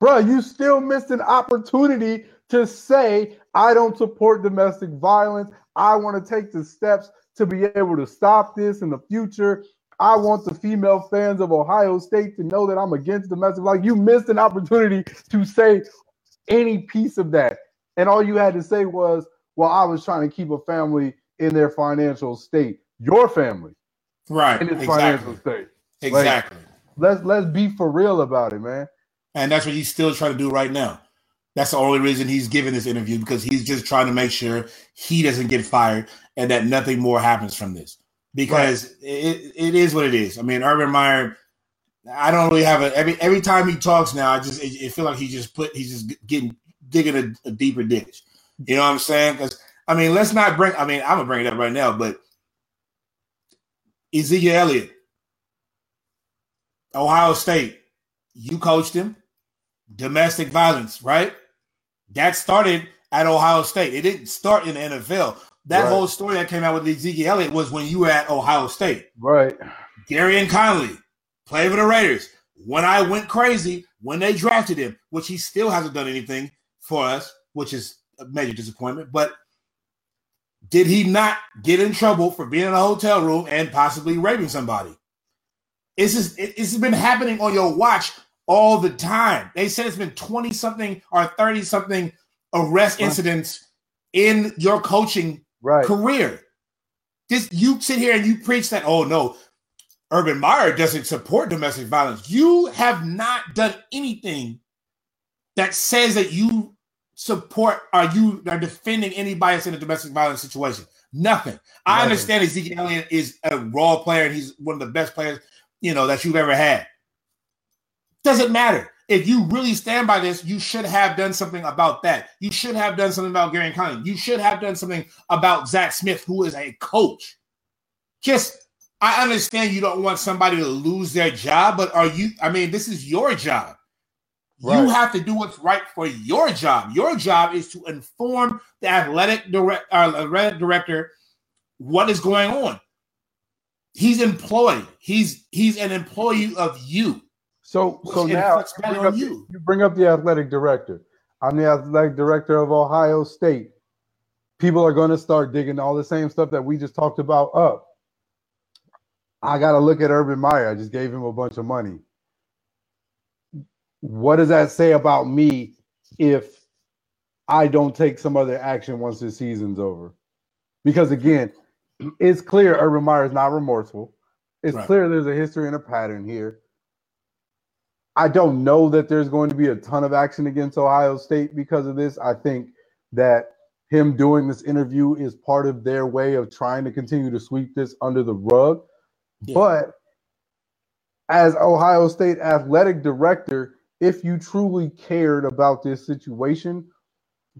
Bro, you still missed an opportunity to say, I don't support domestic violence. I want to take the steps to be able to stop this in the future. I want the female fans of Ohio State to know that I'm against domestic. Like you missed an opportunity to say any piece of that. And all you had to say was, well, I was trying to keep a family in their financial state. Your family. Right. In its exactly. financial state. Exactly. Like, let's let's be for real about it, man. And that's what he's still trying to do right now. That's the only reason he's giving this interview because he's just trying to make sure he doesn't get fired and that nothing more happens from this. Because right. it, it is what it is. I mean, Urban Meyer, I don't really have a every every time he talks now, I just it, it feel like he just put he's just getting digging a, a deeper ditch. You know what I'm saying? Because I mean, let's not bring. I mean, I'm gonna bring it up right now, but Ezekiel Elliott, Ohio State, you coached him domestic violence, right? That started at Ohio State. It didn't start in the NFL. That right. whole story that came out with Ezekiel Elliott was when you were at Ohio State. Right. Gareon Conley, play for the Raiders. When I went crazy, when they drafted him, which he still hasn't done anything for us, which is a major disappointment. But did he not get in trouble for being in a hotel room and possibly raping somebody? It's just, it's been happening on your watch all the time. They said it's been 20 something or 30 something arrest incidents in your coaching right. career. Just you sit here and you preach that, oh no, Urban Meyer doesn't support domestic violence. You have not done anything that says that you support are you are defending anybody that's in a domestic violence situation. Nothing. I understand Ezekiel Elliott is a raw player and he's one of the best players, you know, that you've ever had. Doesn't matter. If you really stand by this, you should have done something about that. You should have done something about Gareon Conley. You should have done something about Zach Smith, who is a coach. Just, I understand you don't want somebody to lose their job, but are you? I mean, this is your job. Right. You have to do what's right for your job. Your job is to inform the athletic, direct, uh, athletic director what is going on. He's employed. He's he's an employee of you. So so now bring up, you. you bring up the athletic director. I'm the athletic director of Ohio State. People are going to start digging all the same stuff that we just talked about up. I got to look at Urban Meyer. I just gave him a bunch of money. What does that say about me if I don't take some other action once the season's over? Because again, it's clear Urban Meyer is not remorseful. It's right. clear there's a history and a pattern here. I don't know that there's going to be a ton of action against Ohio State because of this. I think that him doing this interview is part of their way of trying to continue to sweep this under the rug. Yeah. But as Ohio State athletic director, if you truly cared about this situation,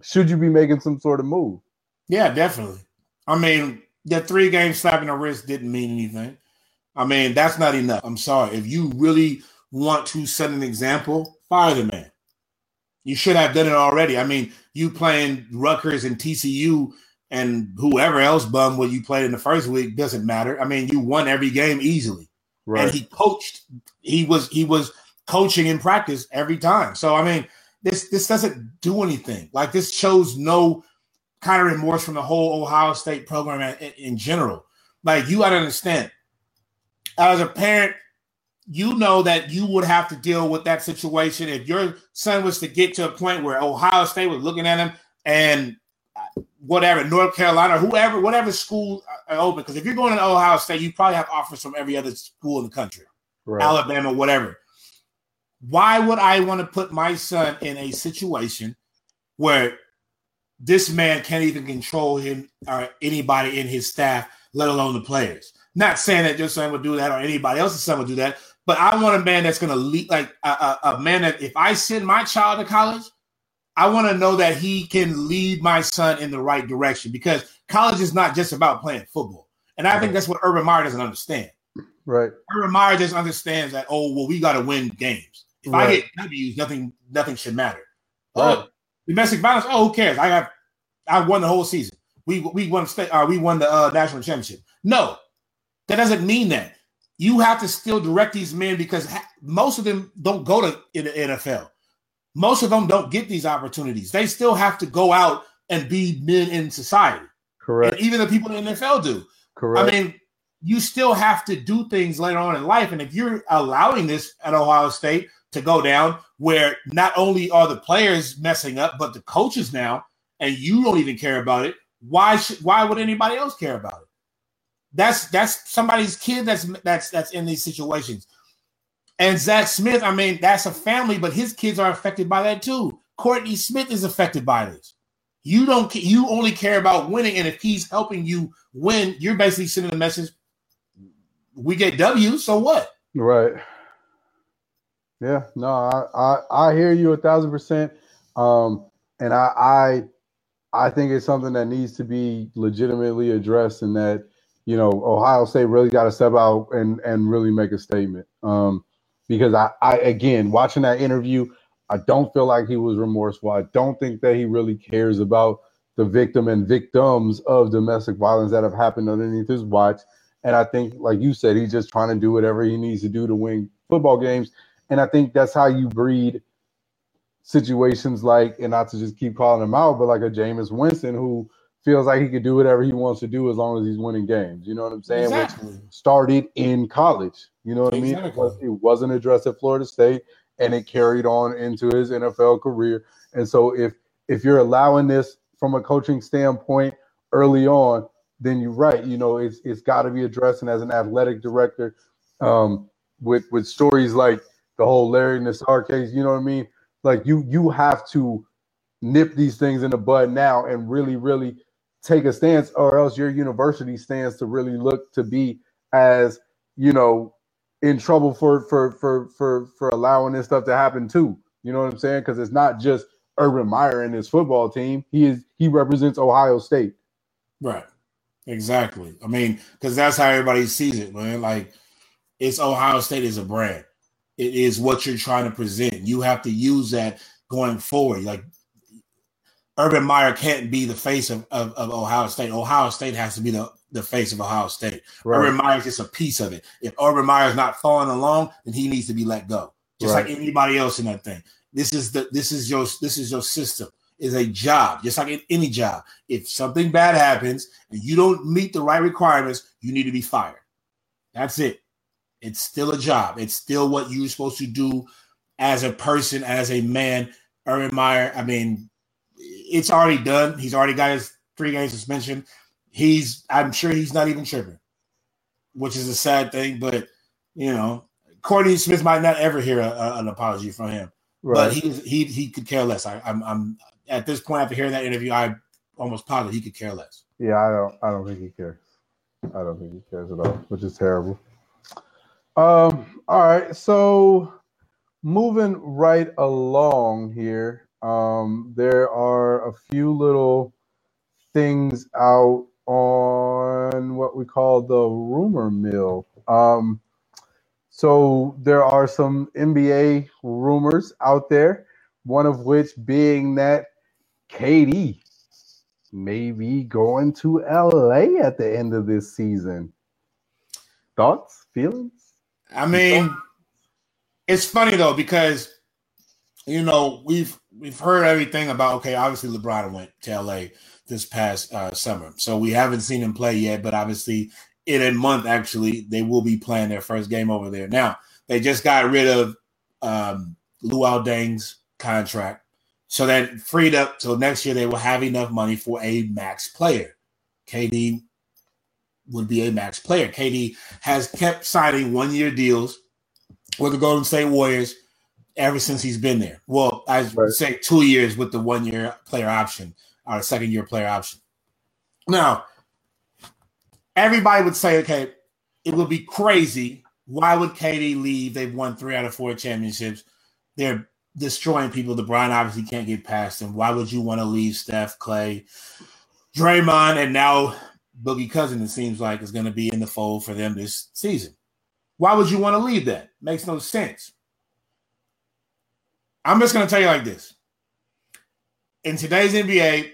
should you be making some sort of move? Yeah, definitely. I mean, that three game slap in the wrist didn't mean anything. I mean, that's not enough. I'm sorry. If you really want to set an example, fire the man. You should have done it already. I mean, you playing Rutgers and TCU and whoever else bum what you played in the first week doesn't matter. I mean, you won every game easily. Right. And he coached. He was he was coaching in practice every time. So I mean, this this doesn't do anything. Like this shows no kind of remorse from the whole Ohio State program in, in general. Like you got to understand, as a parent, you know that you would have to deal with that situation if your son was to get to a point where Ohio State was looking at him and uh, whatever North Carolina, whoever, whatever school are open. Because if you're going to Ohio State, you probably have offers from every other school in the country, right. Alabama, whatever. Why would I want to put my son in a situation where this man can't even control him or anybody in his staff, let alone the players? Not saying that your son would do that or anybody else's son would do that, but I want a man that's going to lead, like a, a, a, man that if I send my child to college, I want to know that he can lead my son in the right direction because college is not just about playing football. And I think that's what Urban Meyer doesn't understand. Right. Urban Meyer just understands that, oh, well, we got to win games. If right. I get W's, nothing, nothing should matter. Right. Oh, domestic violence, oh, who cares? I got I won the whole season. We we won uh, we won the uh, national championship. No, that doesn't mean that. You have to still direct these men because ha- most of them don't go to in the NFL. Most of them don't get these opportunities. They still have to go out and be men in society. Correct. And even the people in the NFL do. Correct. I mean, you still have to do things later on in life. And if you're allowing this at Ohio State to go down, where not only are the players messing up, but the coaches now, and you don't even care about it, why should why would anybody else care about it? That's that's somebody's kid that's that's that's in these situations. And Zach Smith, I mean, that's a family, but his kids are affected by that too. Courtney Smith is affected by this. You don't you only care about winning, and if he's helping you win, you're basically sending a message. We get W, so what? Right. Yeah, no, I I, I hear you a thousand percent. Um, and I I I think it's something that needs to be legitimately addressed, and that you know Ohio State really got to step out and and really make a statement. Um, because I, I again watching that interview, I don't feel like he was remorseful. I don't think that he really cares about the victim and victims of domestic violence that have happened underneath his watch. And I think, like you said, he's just trying to do whatever he needs to do to win football games. And I think that's how you breed situations like, and not to just keep calling him out, but like a Jameis Winston who feels like he could do whatever he wants to do as long as he's winning games. You know what I'm saying? Exactly. Which started in college. You know what exactly. I mean? It wasn't addressed at Florida State, and it carried on into his NFL career. And so if if you're allowing this from a coaching standpoint early on, then you're right. You know, it's it's got to be addressed. And as an athletic director, um, with with stories like the whole Larry Nassar case, you know what I mean? Like you you have to nip these things in the bud now and really really take a stance, or else your university stands to really look to be as you know in trouble for for for for for allowing this stuff to happen too. You know what I'm saying? Because it's not just Urban Meyer and his football team. He is he represents Ohio State. Right. Exactly. I mean, because that's how everybody sees it, man. Like it's Ohio State is a brand. It is what you're trying to present. You have to use that going forward. Like Urban Meyer can't be the face of, of, of Ohio State. Ohio State has to be the, the face of Ohio State. Right. Urban Meyer is just a piece of it. If Urban Meyer is not following along, then he needs to be let go. Just right. like anybody else in that thing. This is the this is your this is your system. Is a job, just like any job. If something bad happens and you don't meet the right requirements, you need to be fired. That's it. It's still a job. It's still what you're supposed to do as a person, as a man. Urban Meyer, I mean, it's already done. He's already got his three game suspension. He's, I'm sure he's not even tripping, which is a sad thing. But you know, Courtney Smith might not ever hear a, a, an apology from him, right. but he he he could care less. I, I'm I'm at this point after hearing that interview, I almost positive he could care less. Yeah, I don't I don't think he cares. I don't think he cares at all, which is terrible. Um. All right. So moving right along here. Um, there are a few little things out on what we call the rumor mill. Um, so there are some NBA rumors out there, one of which being that KD may be going to LA at the end of this season. Thoughts, feelings? I mean, it's funny though because you know we've we've heard everything about okay, obviously LeBron went to LA this past uh, summer, so we haven't seen him play yet. But obviously, in a month, actually, they will be playing their first game over there. Now they just got rid of um, Luol Deng's contract, so that freed up till next year they will have enough money for a max player. KD would be a max player. KD has kept signing one year deals with the Golden State Warriors ever since he's been there. Well, I right. say two years with the one year player option or second year player option. Now, everybody would say, okay, it would be crazy. Why would KD leave? They've won three out of four championships. They're destroying people. LeBron obviously can't get past him. Why would you want to leave Steph, Clay, Draymond, and now Boogie Cousin? It seems like is going to be in the fold for them this season. Why would you want to leave that? Makes no sense. I'm just going to tell you like this. In today's NBA,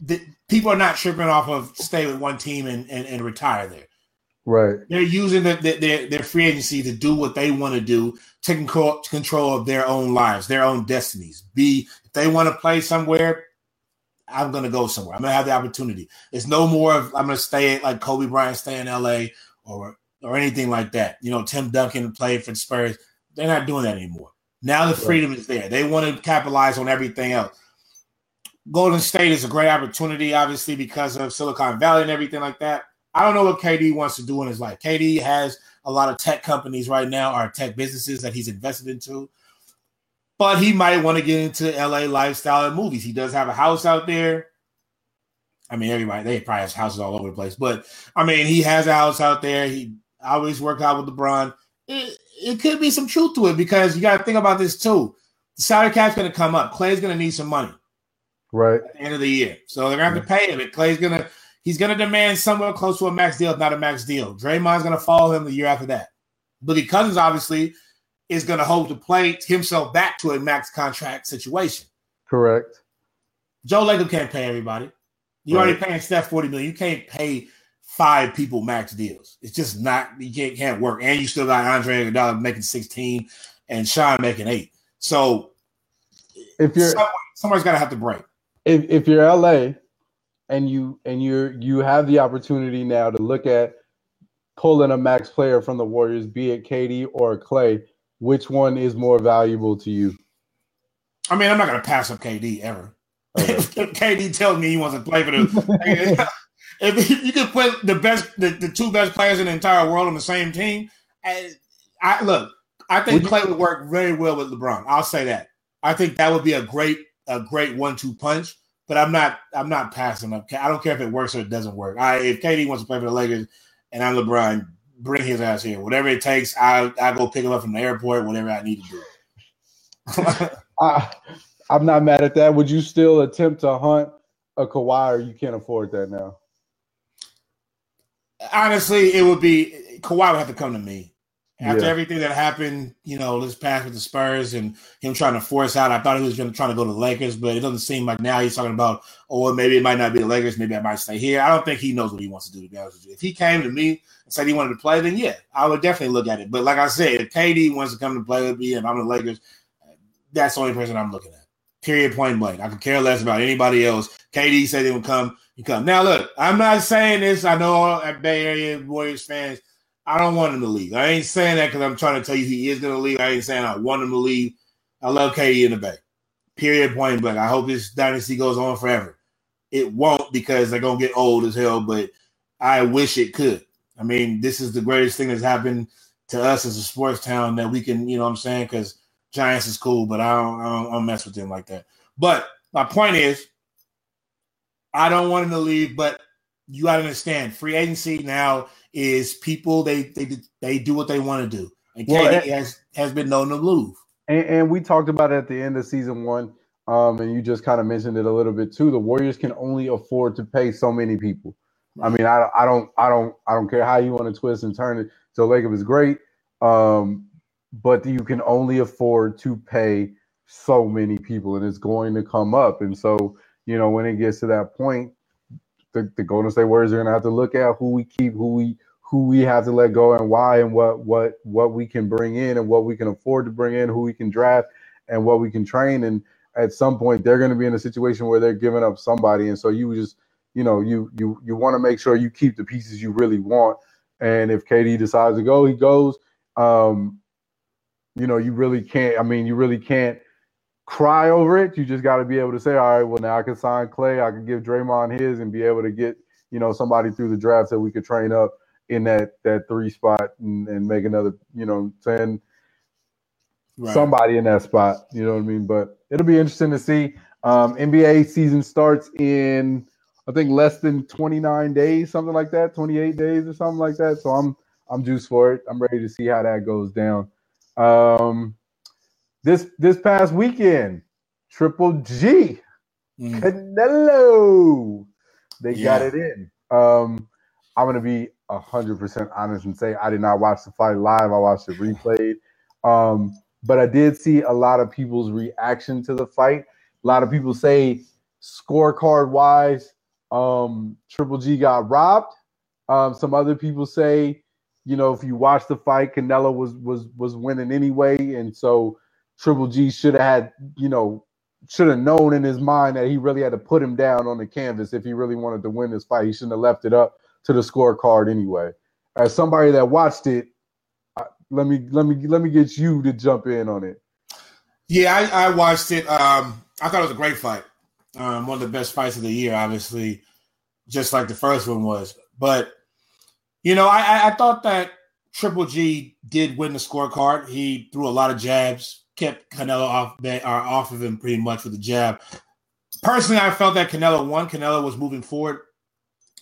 the, people are not tripping off of stay with one team and, and, and retire there. Right. They're using the, the, their, their free agency to do what they want to do, taking control, control of their own lives, their own destinies. Be if they want to play somewhere, I'm going to go somewhere. I'm going to have the opportunity. It's no more of I'm going to stay like Kobe Bryant stay in LA or or anything like that. You know, Tim Duncan played for the Spurs. They're not doing that anymore. Now the freedom is there. They want to capitalize on everything else. Golden State is a great opportunity, obviously, because of Silicon Valley and everything like that. I don't know what KD wants to do in his life. KD has a lot of tech companies right now, or tech businesses that he's invested into. But he might want to get into LA lifestyle and movies. He does have a house out there. I mean, everybody they probably has houses all over the place, but I mean, he has a house out there. He always worked out with LeBron. It, it could be some truth to it because you got to think about this too. The salary cap's going to come up. Clay's going to need some money, right? At the end of the year, so they're going to have to pay him. And Clay's going to he's going to demand somewhere close to a max deal, if not a max deal. Draymond's going to follow him the year after that. Boogie Cousins obviously is going to hold the plate himself back to a max contract situation. Correct. Joe Lacob can't pay everybody. You right. already paying Steph forty million. You can't pay five people max deals. It's just not you can't can't work. And you still got Andre Iguodala making sixteen and Shaun making eight. So if you're someone, somebody's got to have to break. If if you're LA and you and you're you have the opportunity now to look at pulling a max player from the Warriors, be it KD or Clay, which one is more valuable to you? I mean, I'm not gonna pass up KD ever. Okay. [LAUGHS] if KD tells me he wants to play for the [LAUGHS] if you could put the best the, the two best players in the entire world on the same team, I, I look, I think would Clay would work very well with LeBron. I'll say that. I think that would be a great a great one two punch. But I'm not I'm not passing up. I don't care if it works or it doesn't work. I if KD wants to play for the Lakers and I'm LeBron, bring his ass here. Whatever it takes, I I go pick him up from the airport. Whatever I need to do. [LAUGHS] I, I'm not mad at that. Would you still attempt to hunt a Kawhi, or you can't afford that now? Honestly, it would be Kawhi would have to come to me. After yeah. everything that happened, you know, this past with the Spurs and him trying to force out, I thought he was going to try to go to the Lakers, but it doesn't seem like now he's talking about, oh, maybe it might not be the Lakers, maybe I might stay here. I don't think he knows what he wants to do. To be honest with you, if he came to me and said he wanted to play, then yeah, I would definitely look at it. But like I said, if KD wants to come to play with me and I'm the Lakers, that's the only person I'm looking at. Period. Point blank. I could care less about anybody else. KD said he would come. He come. Now look, I'm not saying this. I know all at Bay Area Warriors fans I don't want him to leave. I ain't saying that because I'm trying to tell you he is going to leave. I ain't saying I want him to leave. I love KD in the Bay. Period. Point blank. I hope this dynasty goes on forever. It won't because they're gonna get old as hell. But I wish it could. I mean, this is the greatest thing that's happened to us as a sports town that we can, you know, what I'm saying because Giants is cool, but I don't, I don't, I don't mess with them like that. But my point is, I don't want him to leave, but you got to understand, free agency now is people they they they do what they want to do, and well, KD has has been known to move. And, and, we talked about it at the end of season one, um, and you just kind of mentioned it a little bit too. The Warriors can only afford to pay so many people. I mean, I, I don't I don't I don't care how you want to twist and turn it. So Lacob is great, um, but you can only afford to pay so many people, and it's going to come up. And so you know when it gets to that point, the, the Golden State Warriors are going to have to look at who we keep, who we who we have to let go, and why, and what what what we can bring in, and what we can afford to bring in, who we can draft, and what we can train. And at some point, they're going to be in a situation where they're giving up somebody, and so you just you know you you you want to make sure you keep the pieces you really want. And if KD decides to go, he goes. Um, you know, you really can't. I mean, you really can't cry over it. You just got to be able to say, all right, well, now I can sign Clay. I can give Draymond his and be able to get, you know, somebody through the drafts that we could train up in that that three spot and, and make another, you know, saying right. somebody in that spot. You know what I mean? But it'll be interesting to see. Um, NBA season starts in I think less than 29 days, something like that, 28 days or something like that. So I'm I'm juiced for it. I'm ready to see how that goes down. Um, this this past weekend, Triple G, mm. Canelo, they yeah. got it in. Um, I'm gonna be hundred percent honest and say I did not watch the fight live. I watched it replayed. Um, but I did see a lot of people's reaction to the fight. A lot of people say scorecard wise, um, Triple G got robbed. Um, some other people say, you know, if you watch the fight, Canelo was was was winning anyway, and so Triple G should have had, you know, should have known in his mind that he really had to put him down on the canvas if he really wanted to win this fight. He shouldn't have left it up to the scorecard anyway. As somebody that watched it, let me let me let me get you to jump in on it. Yeah, I, I watched it. Um, I thought it was a great fight. Um, one of the best fights of the year, obviously, just like the first one was. But you know, I, I thought that Triple G did win the scorecard. He threw a lot of jabs, kept Canelo off or off of him pretty much with the jab. Personally, I felt that Canelo won. Canelo was moving forward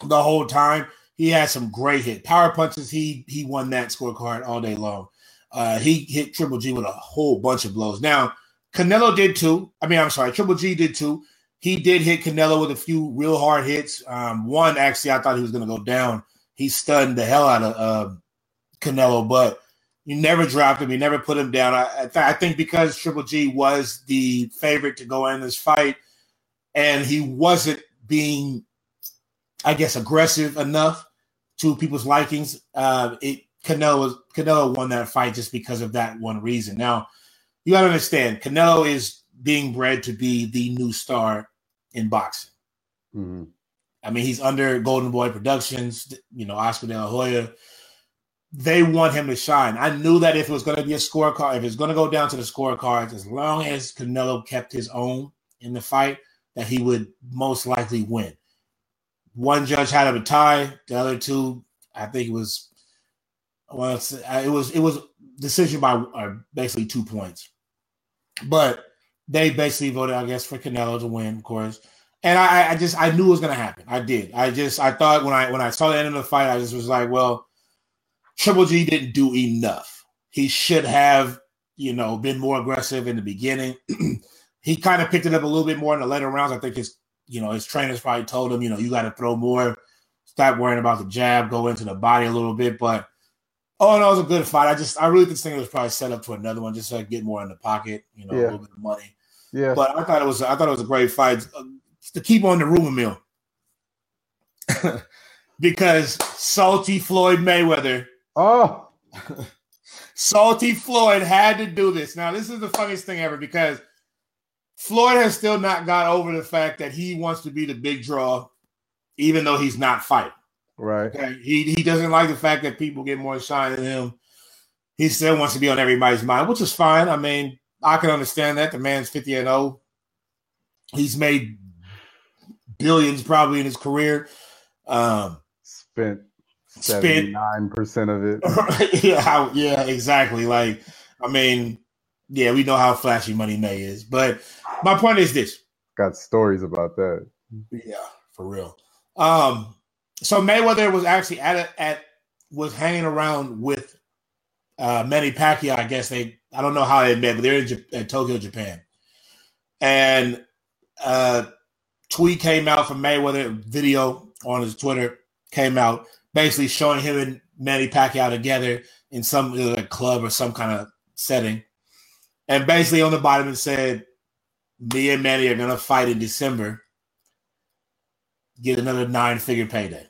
the whole time. He had some great hit power punches. He he won that scorecard all day long. Uh, he hit Triple G with a whole bunch of blows. Now Canelo did too. I mean, I'm sorry, Triple G did too. He did hit Canelo with a few real hard hits. Um, one actually, I thought he was going to go down. He stunned the hell out of uh, Canelo, but he never dropped him. He never put him down. I, I, th- I think because Triple G was the favorite to go in this fight, and he wasn't being, I guess, aggressive enough to people's likings. Uh, it Canelo Canelo won that fight just because of that one reason. Now you got to understand, Canelo is being bred to be the new star in boxing. Mm-hmm. I mean, he's under Golden Boy Productions, you know, Oscar De La Hoya. They want him to shine. I knew that if it was going to be a scorecard, if it's going to go down to the scorecards, as long as Canelo kept his own in the fight, that he would most likely win. One judge had him a tie. The other two, I think it was well, it was it was decision by uh, basically two points, but they basically voted, I guess, for Canelo to win, of course. And I, I just I knew it was gonna happen. I did. I just I thought when I when I saw the end of the fight, I just was like, well, Triple G didn't do enough. He should have, you know, been more aggressive in the beginning. [CLEARS THROAT] he kind of picked it up a little bit more in the later rounds. I think his you know, his trainers probably told him, you know, you got to throw more, stop worrying about the jab, go into the body a little bit. But oh no, it was a good fight. I just I really think it was probably set up to another one just so I get more in the pocket, you know, yeah. a little bit of money. Yeah. But I thought it was I thought it was a great fight uh, to keep on the rumor mill. [LAUGHS] because salty Floyd Mayweather. Oh. [LAUGHS] salty Floyd had to do this. Now, this is the funniest thing ever because Floyd has still not got over the fact that he wants to be the big draw, even though he's not fighting. Right. Okay? He he doesn't like the fact that people get more shine than him. He still wants to be on everybody's mind, which is fine. I mean, I can understand that. The man's 50 and 0. He's made billions probably in his career. Um spent 79% of it. [LAUGHS] yeah, yeah, exactly. Like, I mean, yeah, we know how flashy Money May is, but my point is this. Got stories about that. Yeah, for real. Um, so Mayweather was actually at a, at was hanging around with uh, Manny Pacquiao. I guess they I don't know how they met, but they're in, in Tokyo, Japan, and uh, tweet came out from Mayweather. Video on his Twitter came out basically showing him and Manny Pacquiao together in some like, club or some kind of setting, and basically on the bottom it said me and Manny are gonna fight in December. Get another nine figure payday.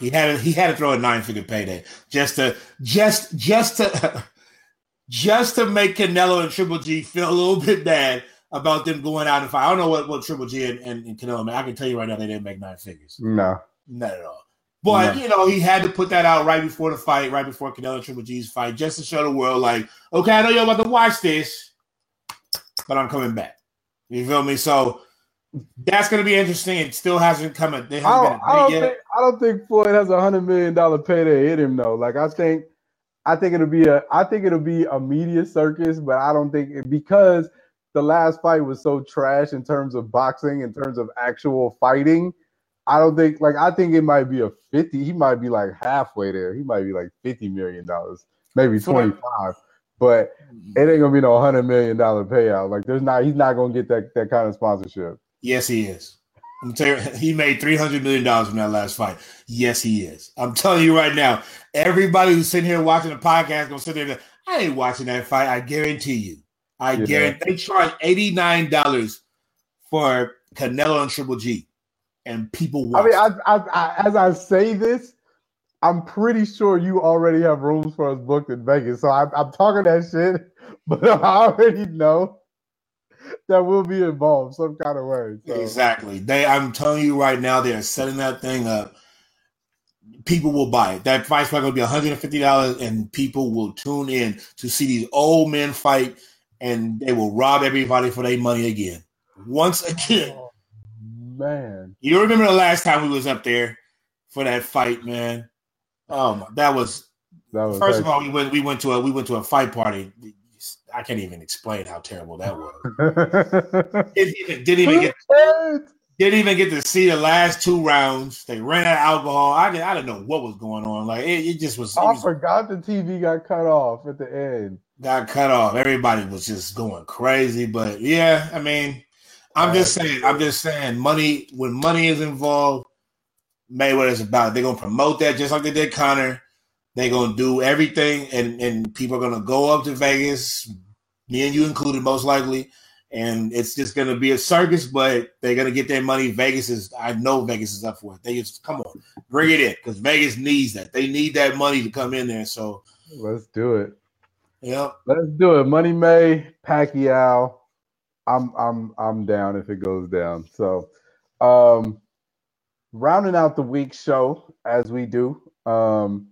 He had to, he had to throw a nine figure payday just to just just to [LAUGHS] just to make Canelo and Triple G feel a little bit bad about them going out and fight. I don't know what, what Triple G and, and, and Canelo. I can tell you right now they didn't make nine figures. No, not at all. But no. you know, he had to put that out right before the fight, right before Canelo Triple G's fight, just to show the world, like, okay, I know you're about to watch this, but I'm coming back. You feel me? So that's going to be interesting. It still hasn't come. A, hasn't I, don't, I don't think I don't think Floyd has a hundred million dollar payday hit him though. Like I think I think it'll be a I think it'll be a media circus, but I don't think it, because the last fight was so trash in terms of boxing, in terms of actual fighting. I don't think like I think it might be a fifty. He might be like halfway there. He might be like fifty million dollars, maybe twenty five. but it ain't gonna be no hundred million dollar payout. Like there's not, he's not gonna get that that kind of sponsorship. Yes, he is. I'm telling you, he made three hundred million dollars from that last fight. Yes, he is. I'm telling you right now, everybody who's sitting here watching the podcast gonna sit there. And, I ain't watching that fight. I guarantee you. I yeah. guarantee they charge eighty nine dollars for Canelo and Triple G, and people. Watch. I mean, I, I, I, as I say this, I'm pretty sure you already have rooms for us booked in Vegas. So I'm, I'm talking that shit, [LAUGHS] but I already know that we'll be involved some kind of way. So. Exactly. They I'm telling you right now, they are setting that thing up. People will buy it. That fight's probably gonna be $150 and people will tune in to see these old men fight and they will rob everybody for their money again. Once again. Oh, man. You remember the last time we was up there for that fight, man? Um, that was, that was first of all, we went we went to a we went to a fight party. I can't even explain how terrible that was. [LAUGHS] didn't, even, didn't even get didn't even get to see the last two rounds. They ran out of alcohol. I didn't I didn't know what was going on. Like it, it just was. I was, forgot the TV got cut off at the end. Got cut off. Everybody was just going crazy. But yeah, I mean, I'm just saying. I'm just saying. Money when money is involved, Mayweather's about. It. They're gonna promote that just like they did Conor. They're gonna do everything, and and people are gonna go up to Vegas, me and you included, most likely. And it's just going to be a circus, but they're going to get their money. Vegas is, I know Vegas is up for it. They just come on, bring it in because Vegas needs that. They need that money to come in there. So let's do it. Yep. Let's do it. Money May, Pacquiao. I'm I'm I'm down if it goes down. So um rounding out the week show as we do. Um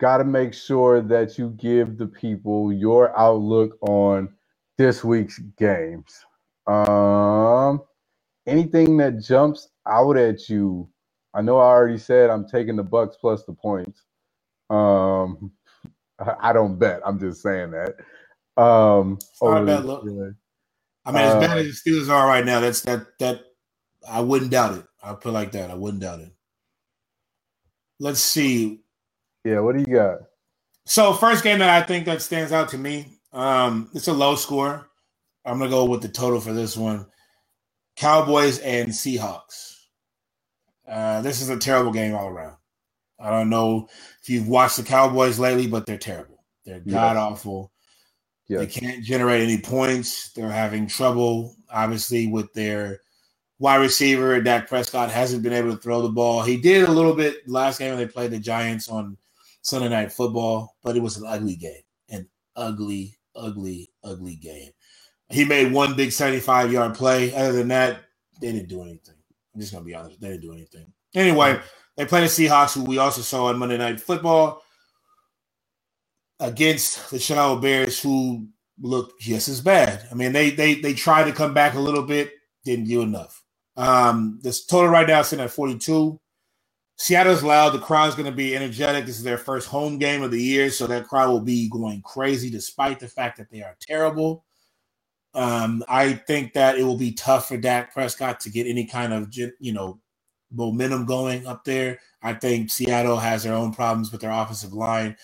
got to make sure that you give the people your outlook on this week's games. Um, anything that jumps out at you? I know I already said I'm taking the Bucs plus the points. Um, [LAUGHS] I don't bet. I'm just saying that. Um, not bad look. I mean, as uh, bad as the Steelers are right now, that's that that I wouldn't doubt it. I'll put it like that. I wouldn't doubt it. Let's see. Yeah, what do you got? So first game that I think that stands out to me, um, it's a low score. I'm gonna go with the total for this one. Cowboys and Seahawks. Uh, this is a terrible game all around. I don't know if you've watched the Cowboys lately, but they're terrible. They're god awful. Yes. They can't generate any points. They're having trouble, obviously, with their wide receiver. Dak Prescott hasn't been able to throw the ball. He did a little bit last game when they played the Giants on Sunday Night Football, but it was an ugly game, an ugly, ugly, ugly game. He made one big 75 yard play. Other than that, they didn't do anything. I'm just gonna be honest, they didn't do anything. Anyway, they played the Seahawks, who we also saw on Monday Night Football, against the Chicago Bears, who looked just as bad. I mean, they they they tried to come back a little bit, didn't do enough. Um, this total right now sitting at 42. Seattle's loud. The crowd's going to be energetic. This is their first home game of the year, so that crowd will be going crazy despite the fact that they are terrible. Um, I think that it will be tough for Dak Prescott to get any kind of you know momentum going up there. I think Seattle has their own problems with their offensive line.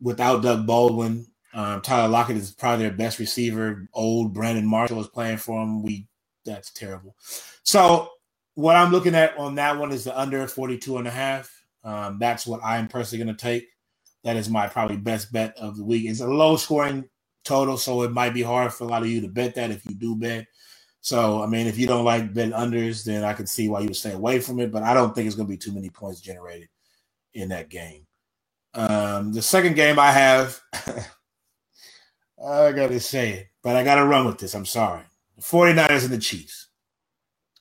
Without Doug Baldwin, um, Tyler Lockett is probably their best receiver. Old Brandon Marshall is playing for him. We that's terrible. So what I'm looking at on that one is the under 42 and a half. Um, that's what I'm personally going to take. That is my probably best bet of the week. It's a low scoring total, so it might be hard for a lot of you to bet that if you do bet. So, I mean, if you don't like bet unders, then I can see why you would stay away from it. But I don't think it's going to be too many points generated in that game. Um, the second game I have, [LAUGHS] I got to say it, but I got to run with this. I'm sorry. The 49ers and the Chiefs.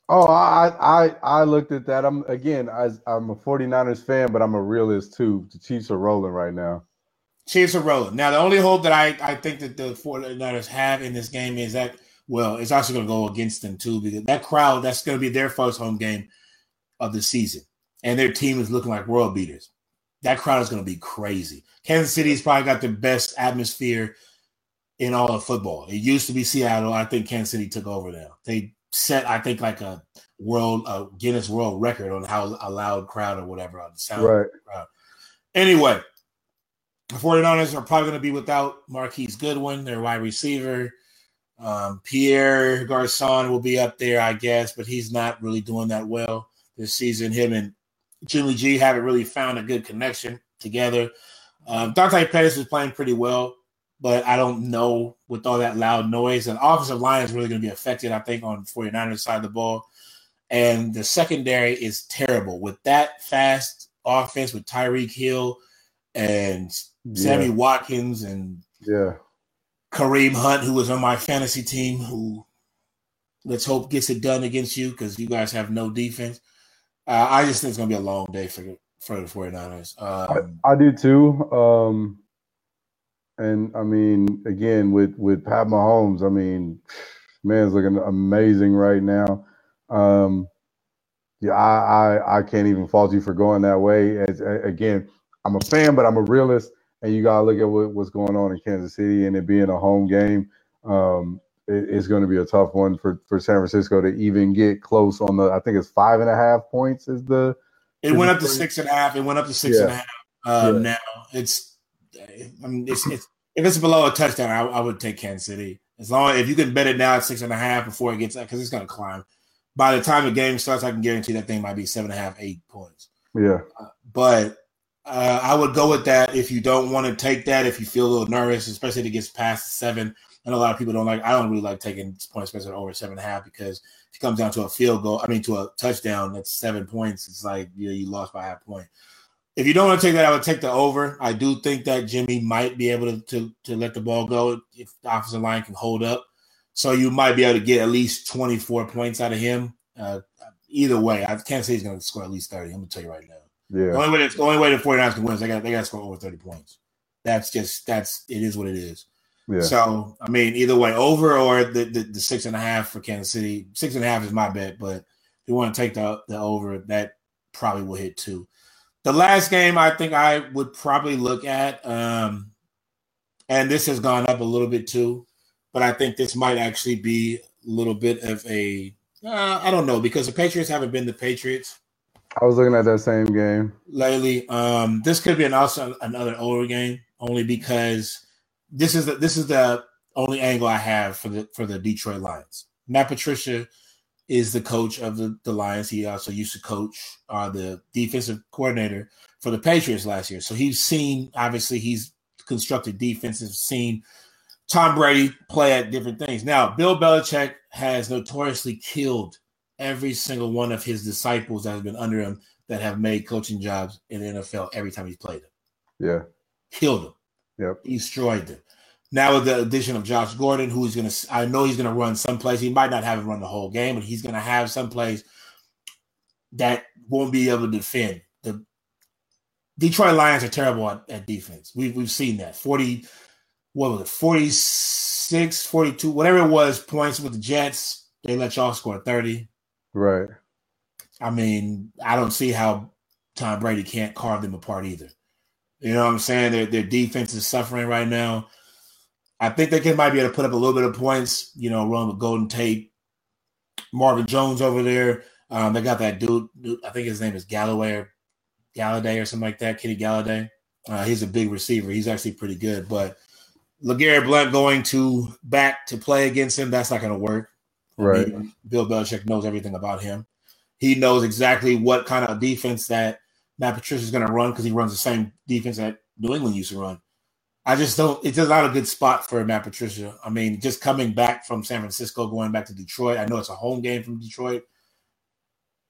Oh, I I I looked at that. I'm again, I, I'm a 49ers fan, but I'm a realist too. The Chiefs are rolling right now. Chiefs are rolling. Now, the only hope that I, I think that the 49ers have in this game is that, well, it's also going to go against them too, because that crowd, that's going to be their first home game of the season. And their team is looking like world beaters. That crowd is going to be crazy. Kansas City's probably got the best atmosphere in all of football. It used to be Seattle. I think Kansas City took over now. They set, I think, like a world a Guinness World Record on how a loud crowd or whatever on the sound right. crowd. Anyway, the 49ers are probably going to be without Marquise Goodwin, their wide receiver. Um, Pierre Garcon will be up there, I guess, but he's not really doing that well this season. Him and Jimmy G haven't really found a good connection together. Um, Dante Pettis is playing pretty well, but I don't know with all that loud noise. And offensive line is really going to be affected, I think, on 49ers side of the ball. And the secondary is terrible. With that fast offense with Tyreek Hill and Sammy yeah. Watkins and yeah, Kareem Hunt, who was on my fantasy team, who let's hope gets it done against you because you guys have no defense. Uh, I just think it's going to be a long day for for the 49ers. Um, I, I, do too. Um, and I mean, again, with with Pat Mahomes, I mean, man's looking amazing right now. Um, yeah, I, I I can't even fault you for going that way. As, again, I'm a fan, but I'm a realist, and you gotta look at what, what's going on in Kansas City and it being a home game. Um, it, it's going to be a tough one for for San Francisco to even get close on the. I think it's five and a half points is the it went up to six and a half. It went up to six yeah. and a half. Uh, yeah. Now it's, I mean, it's, it's if it's below a touchdown, I, I, would take Kansas City. As long as if you can bet it now at six and a half before it gets because it's going to climb. By the time the game starts, I can guarantee that thing might be seven and a half, eight points. Yeah, uh, but uh, I would go with that if you don't want to take that. If you feel a little nervous, especially if it gets past seven. And a lot of people don't like. I don't really like taking points especially over seven and a half because if it comes down to a field goal, I mean to a touchdown, that's seven points. It's like you know, you lost by half point. If you don't want to take that, I would take the over. I do think that Jimmy might be able to to, to let the ball go if the offensive line can hold up. So you might be able to get at least 24 points out of him. Uh, either way, I can't say he's going to score at least 30. I'm going to tell you right now. Yeah. The only way, the only way the 49ers can win is they got they got to score over 30 points. That's just that's it is what it is. Yeah. So I mean, either way, over or the, the, the six and a half for Kansas City. Six and a half is my bet, but if you want to take the the over, that probably will hit two. The last game I think I would probably look at, um, and this has gone up a little bit too, but I think this might actually be a little bit of a uh, I don't know because the Patriots haven't been the Patriots. I was looking at that same game lately. Um, this could be an also another older game only because this is the, this is the only angle I have for the for the Detroit Lions. Matt Patricia is the coach of the, the Lions. He also used to coach uh, the defensive coordinator for the Patriots last year. So he's seen obviously he's constructed defenses, seen Tom Brady play at different things. Now, Bill Belichick has notoriously killed every single one of his disciples that have been under him that have made coaching jobs in the NFL every time he's played them. Yeah. Killed them. Yep. Destroyed them. Now with the addition of Josh Gordon, who's gonna I know he's gonna run someplace. He might not have him run the whole game, but he's gonna have someplace that won't be able to defend. The Detroit Lions are terrible at, at defense. We've we've seen that. 40 what was it, 46, 42, whatever it was, points with the Jets. They let y'all score 30. Right. I mean, I don't see how Tom Brady can't carve them apart either. You know what I'm saying? Their their defense is suffering right now. I think they can might be able to put up a little bit of points. You know, run with Golden Tate, Marvin Jones over there. Um, they got that dude, dude, I think his name is Galloway or Golladay or something like that. Kenny Golladay. Uh, he's a big receiver. He's actually pretty good. But LeGarrette Blount going to back to play against him, that's not going to work. Right. I mean, Bill Belichick knows everything about him. He knows exactly what kind of defense that Matt Patricia is going to run because he runs the same defense that New England used to run. I just don't. It's just not a good spot for Matt Patricia. I mean, just coming back from San Francisco, going back to Detroit. I know it's a home game from Detroit,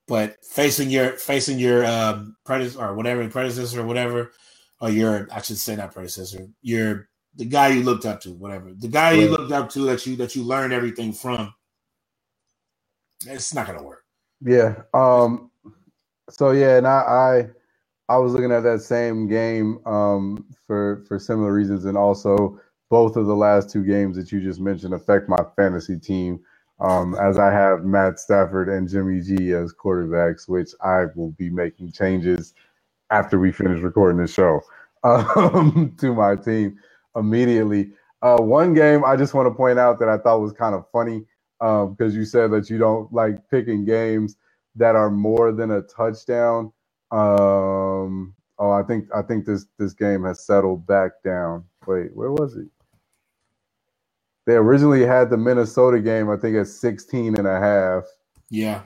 but facing your facing your um, predecessor or whatever predecessor or whatever, or your I should say not predecessor, your the guy you looked up to, whatever the guy you looked up to that you that you learned everything from. It's not gonna work. Yeah. Um. So yeah, and I, I I was looking at that same game um, for for similar reasons, and also both of the last two games that you just mentioned affect my fantasy team, um, as I have Matt Stafford and Jimmy G as quarterbacks, which I will be making changes after we finish recording this show [LAUGHS] um, to my team immediately. Uh, one game I just want to point out that I thought was kind of funny because um, you said that you don't like picking games that are more than a touchdown. Um, Oh, I think I think this this game has settled back down. Wait, where was it? They originally had the Minnesota game, I think, at 16 and a half. Yeah.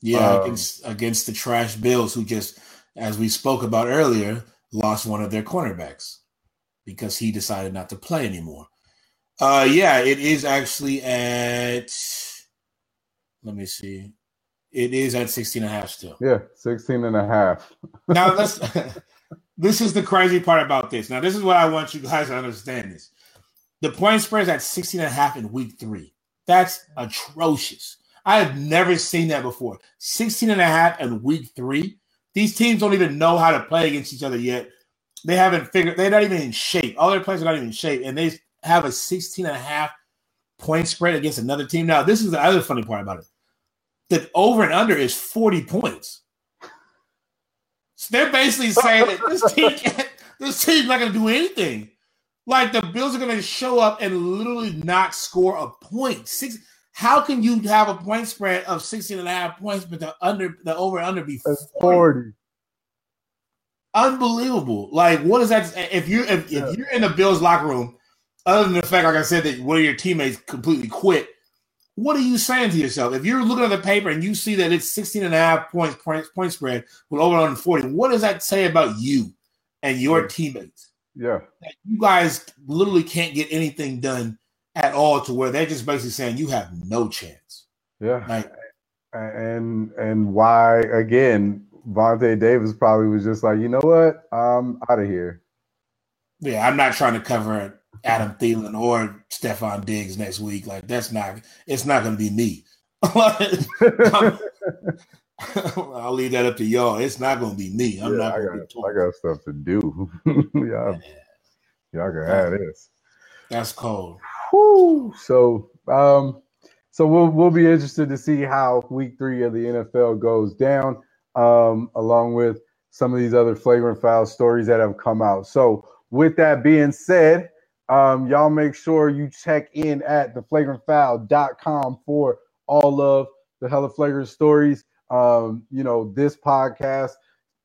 Yeah, um, against against the trash Bills, who just, as we spoke about earlier, lost one of their cornerbacks because he decided not to play anymore. Uh yeah, it is actually at let me see. It is at 16 and a half still. Yeah, 16 and a half. now [LAUGHS] let's [LAUGHS] this is the crazy part about this. Now, this is what I want you guys to understand this. The point spread is at 16 and a half in week three. That's atrocious. I have never seen that before. 16 and a half in week three. These teams don't even know how to play against each other yet. They haven't figured, they're not even in shape. All their players are not even in shape, and they have a 16 and a half point spread against another team. Now, this is the other funny part about it the over and under is 40 points. So they're basically saying that this team [LAUGHS] can't, this team's not going to do anything. Like the Bills are going to show up and literally not score a point. Six. How can you have a point spread of 16 and a half points, but the under the over and under be 40? 40. Unbelievable. Like, what is that? If you're if, yeah. if you're in the Bills locker room, other than the fact, like I said, that one of your teammates completely quit, what are you saying to yourself? If you're looking at the paper and you see that it's 16 and a half points point, point spread with over on 40, what does that say about you and your teammates? Yeah. That you guys literally can't get anything done at all to where they're just basically saying you have no chance. Yeah. Like, and and why again, Vontae Davis probably was just like, you know what? I'm out of here. Yeah, I'm not trying to cover Adam Thielen or Stefon Diggs next week. Like that's not it's not gonna be me. [LAUGHS] I'll leave that up to y'all. It's not gonna be me. I'm yeah, not I got, I got stuff to do. [LAUGHS] yeah, y'all can have this. That's cold. So um so we'll we'll be interested to see how week three of the NFL goes down, um, along with some of these other flagrant foul stories that have come out. So with that being said, um, y'all make sure you check in at theflagrantfoul.com for all of the hella flagrant stories. Um, you know, this podcast,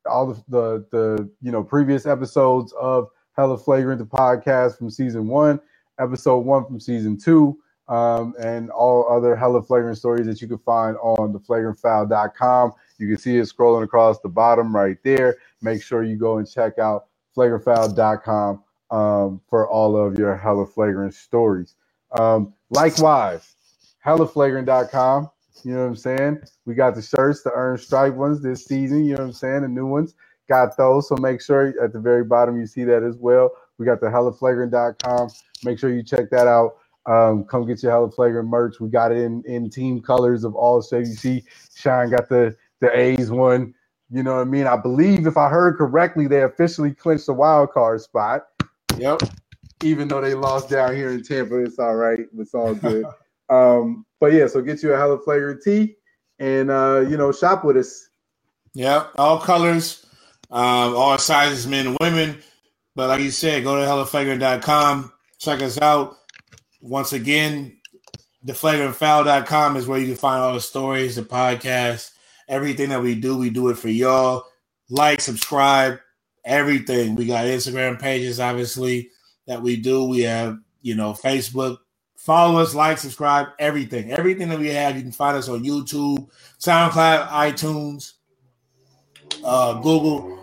all the, the the you know previous episodes of Hella Flagrant, the podcast from season one, episode one from season two, um, and all other Hella Flagrant stories that you can find on theflagrantfoul.com. You can see it scrolling across the bottom right there. Make sure you go and check out flagrantfoul.com um, for all of your hella flagrant stories. Um, likewise, hellaflagrant.com. You know what I'm saying? We got the shirts, the earned stripe ones this season. You know what I'm saying? The new ones got those. So make sure at the very bottom you see that as well. We got the hellaflagrant.com. Make sure you check that out. Um, come get your hella flagrant merch. We got it in, in team colors of all shapes. You see, Shine got the the A's one. You know what I mean? I believe if I heard correctly, they officially clinched the wild card spot. Yep. Even though they lost down here in Tampa, it's all right. It's all good. [LAUGHS] um, but yeah, so get you a hella flagrant tee and uh, you know, shop with us. Yeah, all colors, um, all sizes, men and women. But like you said, go to hellaflagrant.com, check us out. Once again, theflagrantfoul.com is where you can find all the stories, the podcast, everything that we do. We do it for y'all. Like, subscribe, everything. We got Instagram pages, obviously, that we do. We have, you know, Facebook. Follow us, like, subscribe, everything. Everything that we have, you can find us on YouTube, SoundCloud, iTunes, uh, Google.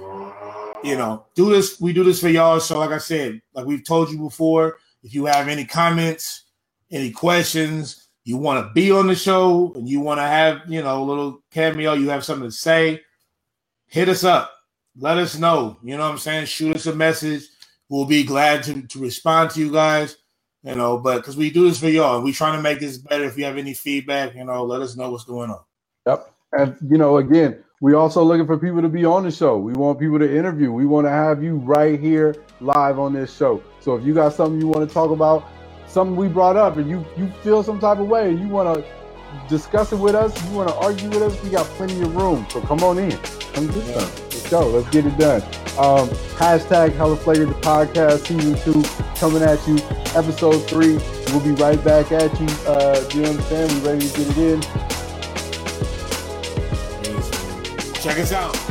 You know, do this. We do this for y'all. So, like I said, like we've told you before, if you have any comments, any questions, you want to be on the show, and you want to have, you know, a little cameo, you have something to say, hit us up let us know. You know what I'm saying? Shoot us a message. We'll be glad to, to respond to you guys. You know, but because we do this for y'all, we trying to make this better. If you have any feedback, you know, let us know what's going on. Yep. And you know, again, we also looking for people to be on the show. We want people to interview. We want to have you right here live on this show. So if you got something you want to talk about, something we brought up, and you you feel some type of way, and you want to discuss it with us, you want to argue with us, we got plenty of room. So come on in. Come get yeah. some go. Let's get it done. Um, hashtag Hella Flagrant the podcast season two coming at you. Episode three. We'll be right back at you. Uh, do you understand? We ready to get it in? Check us out.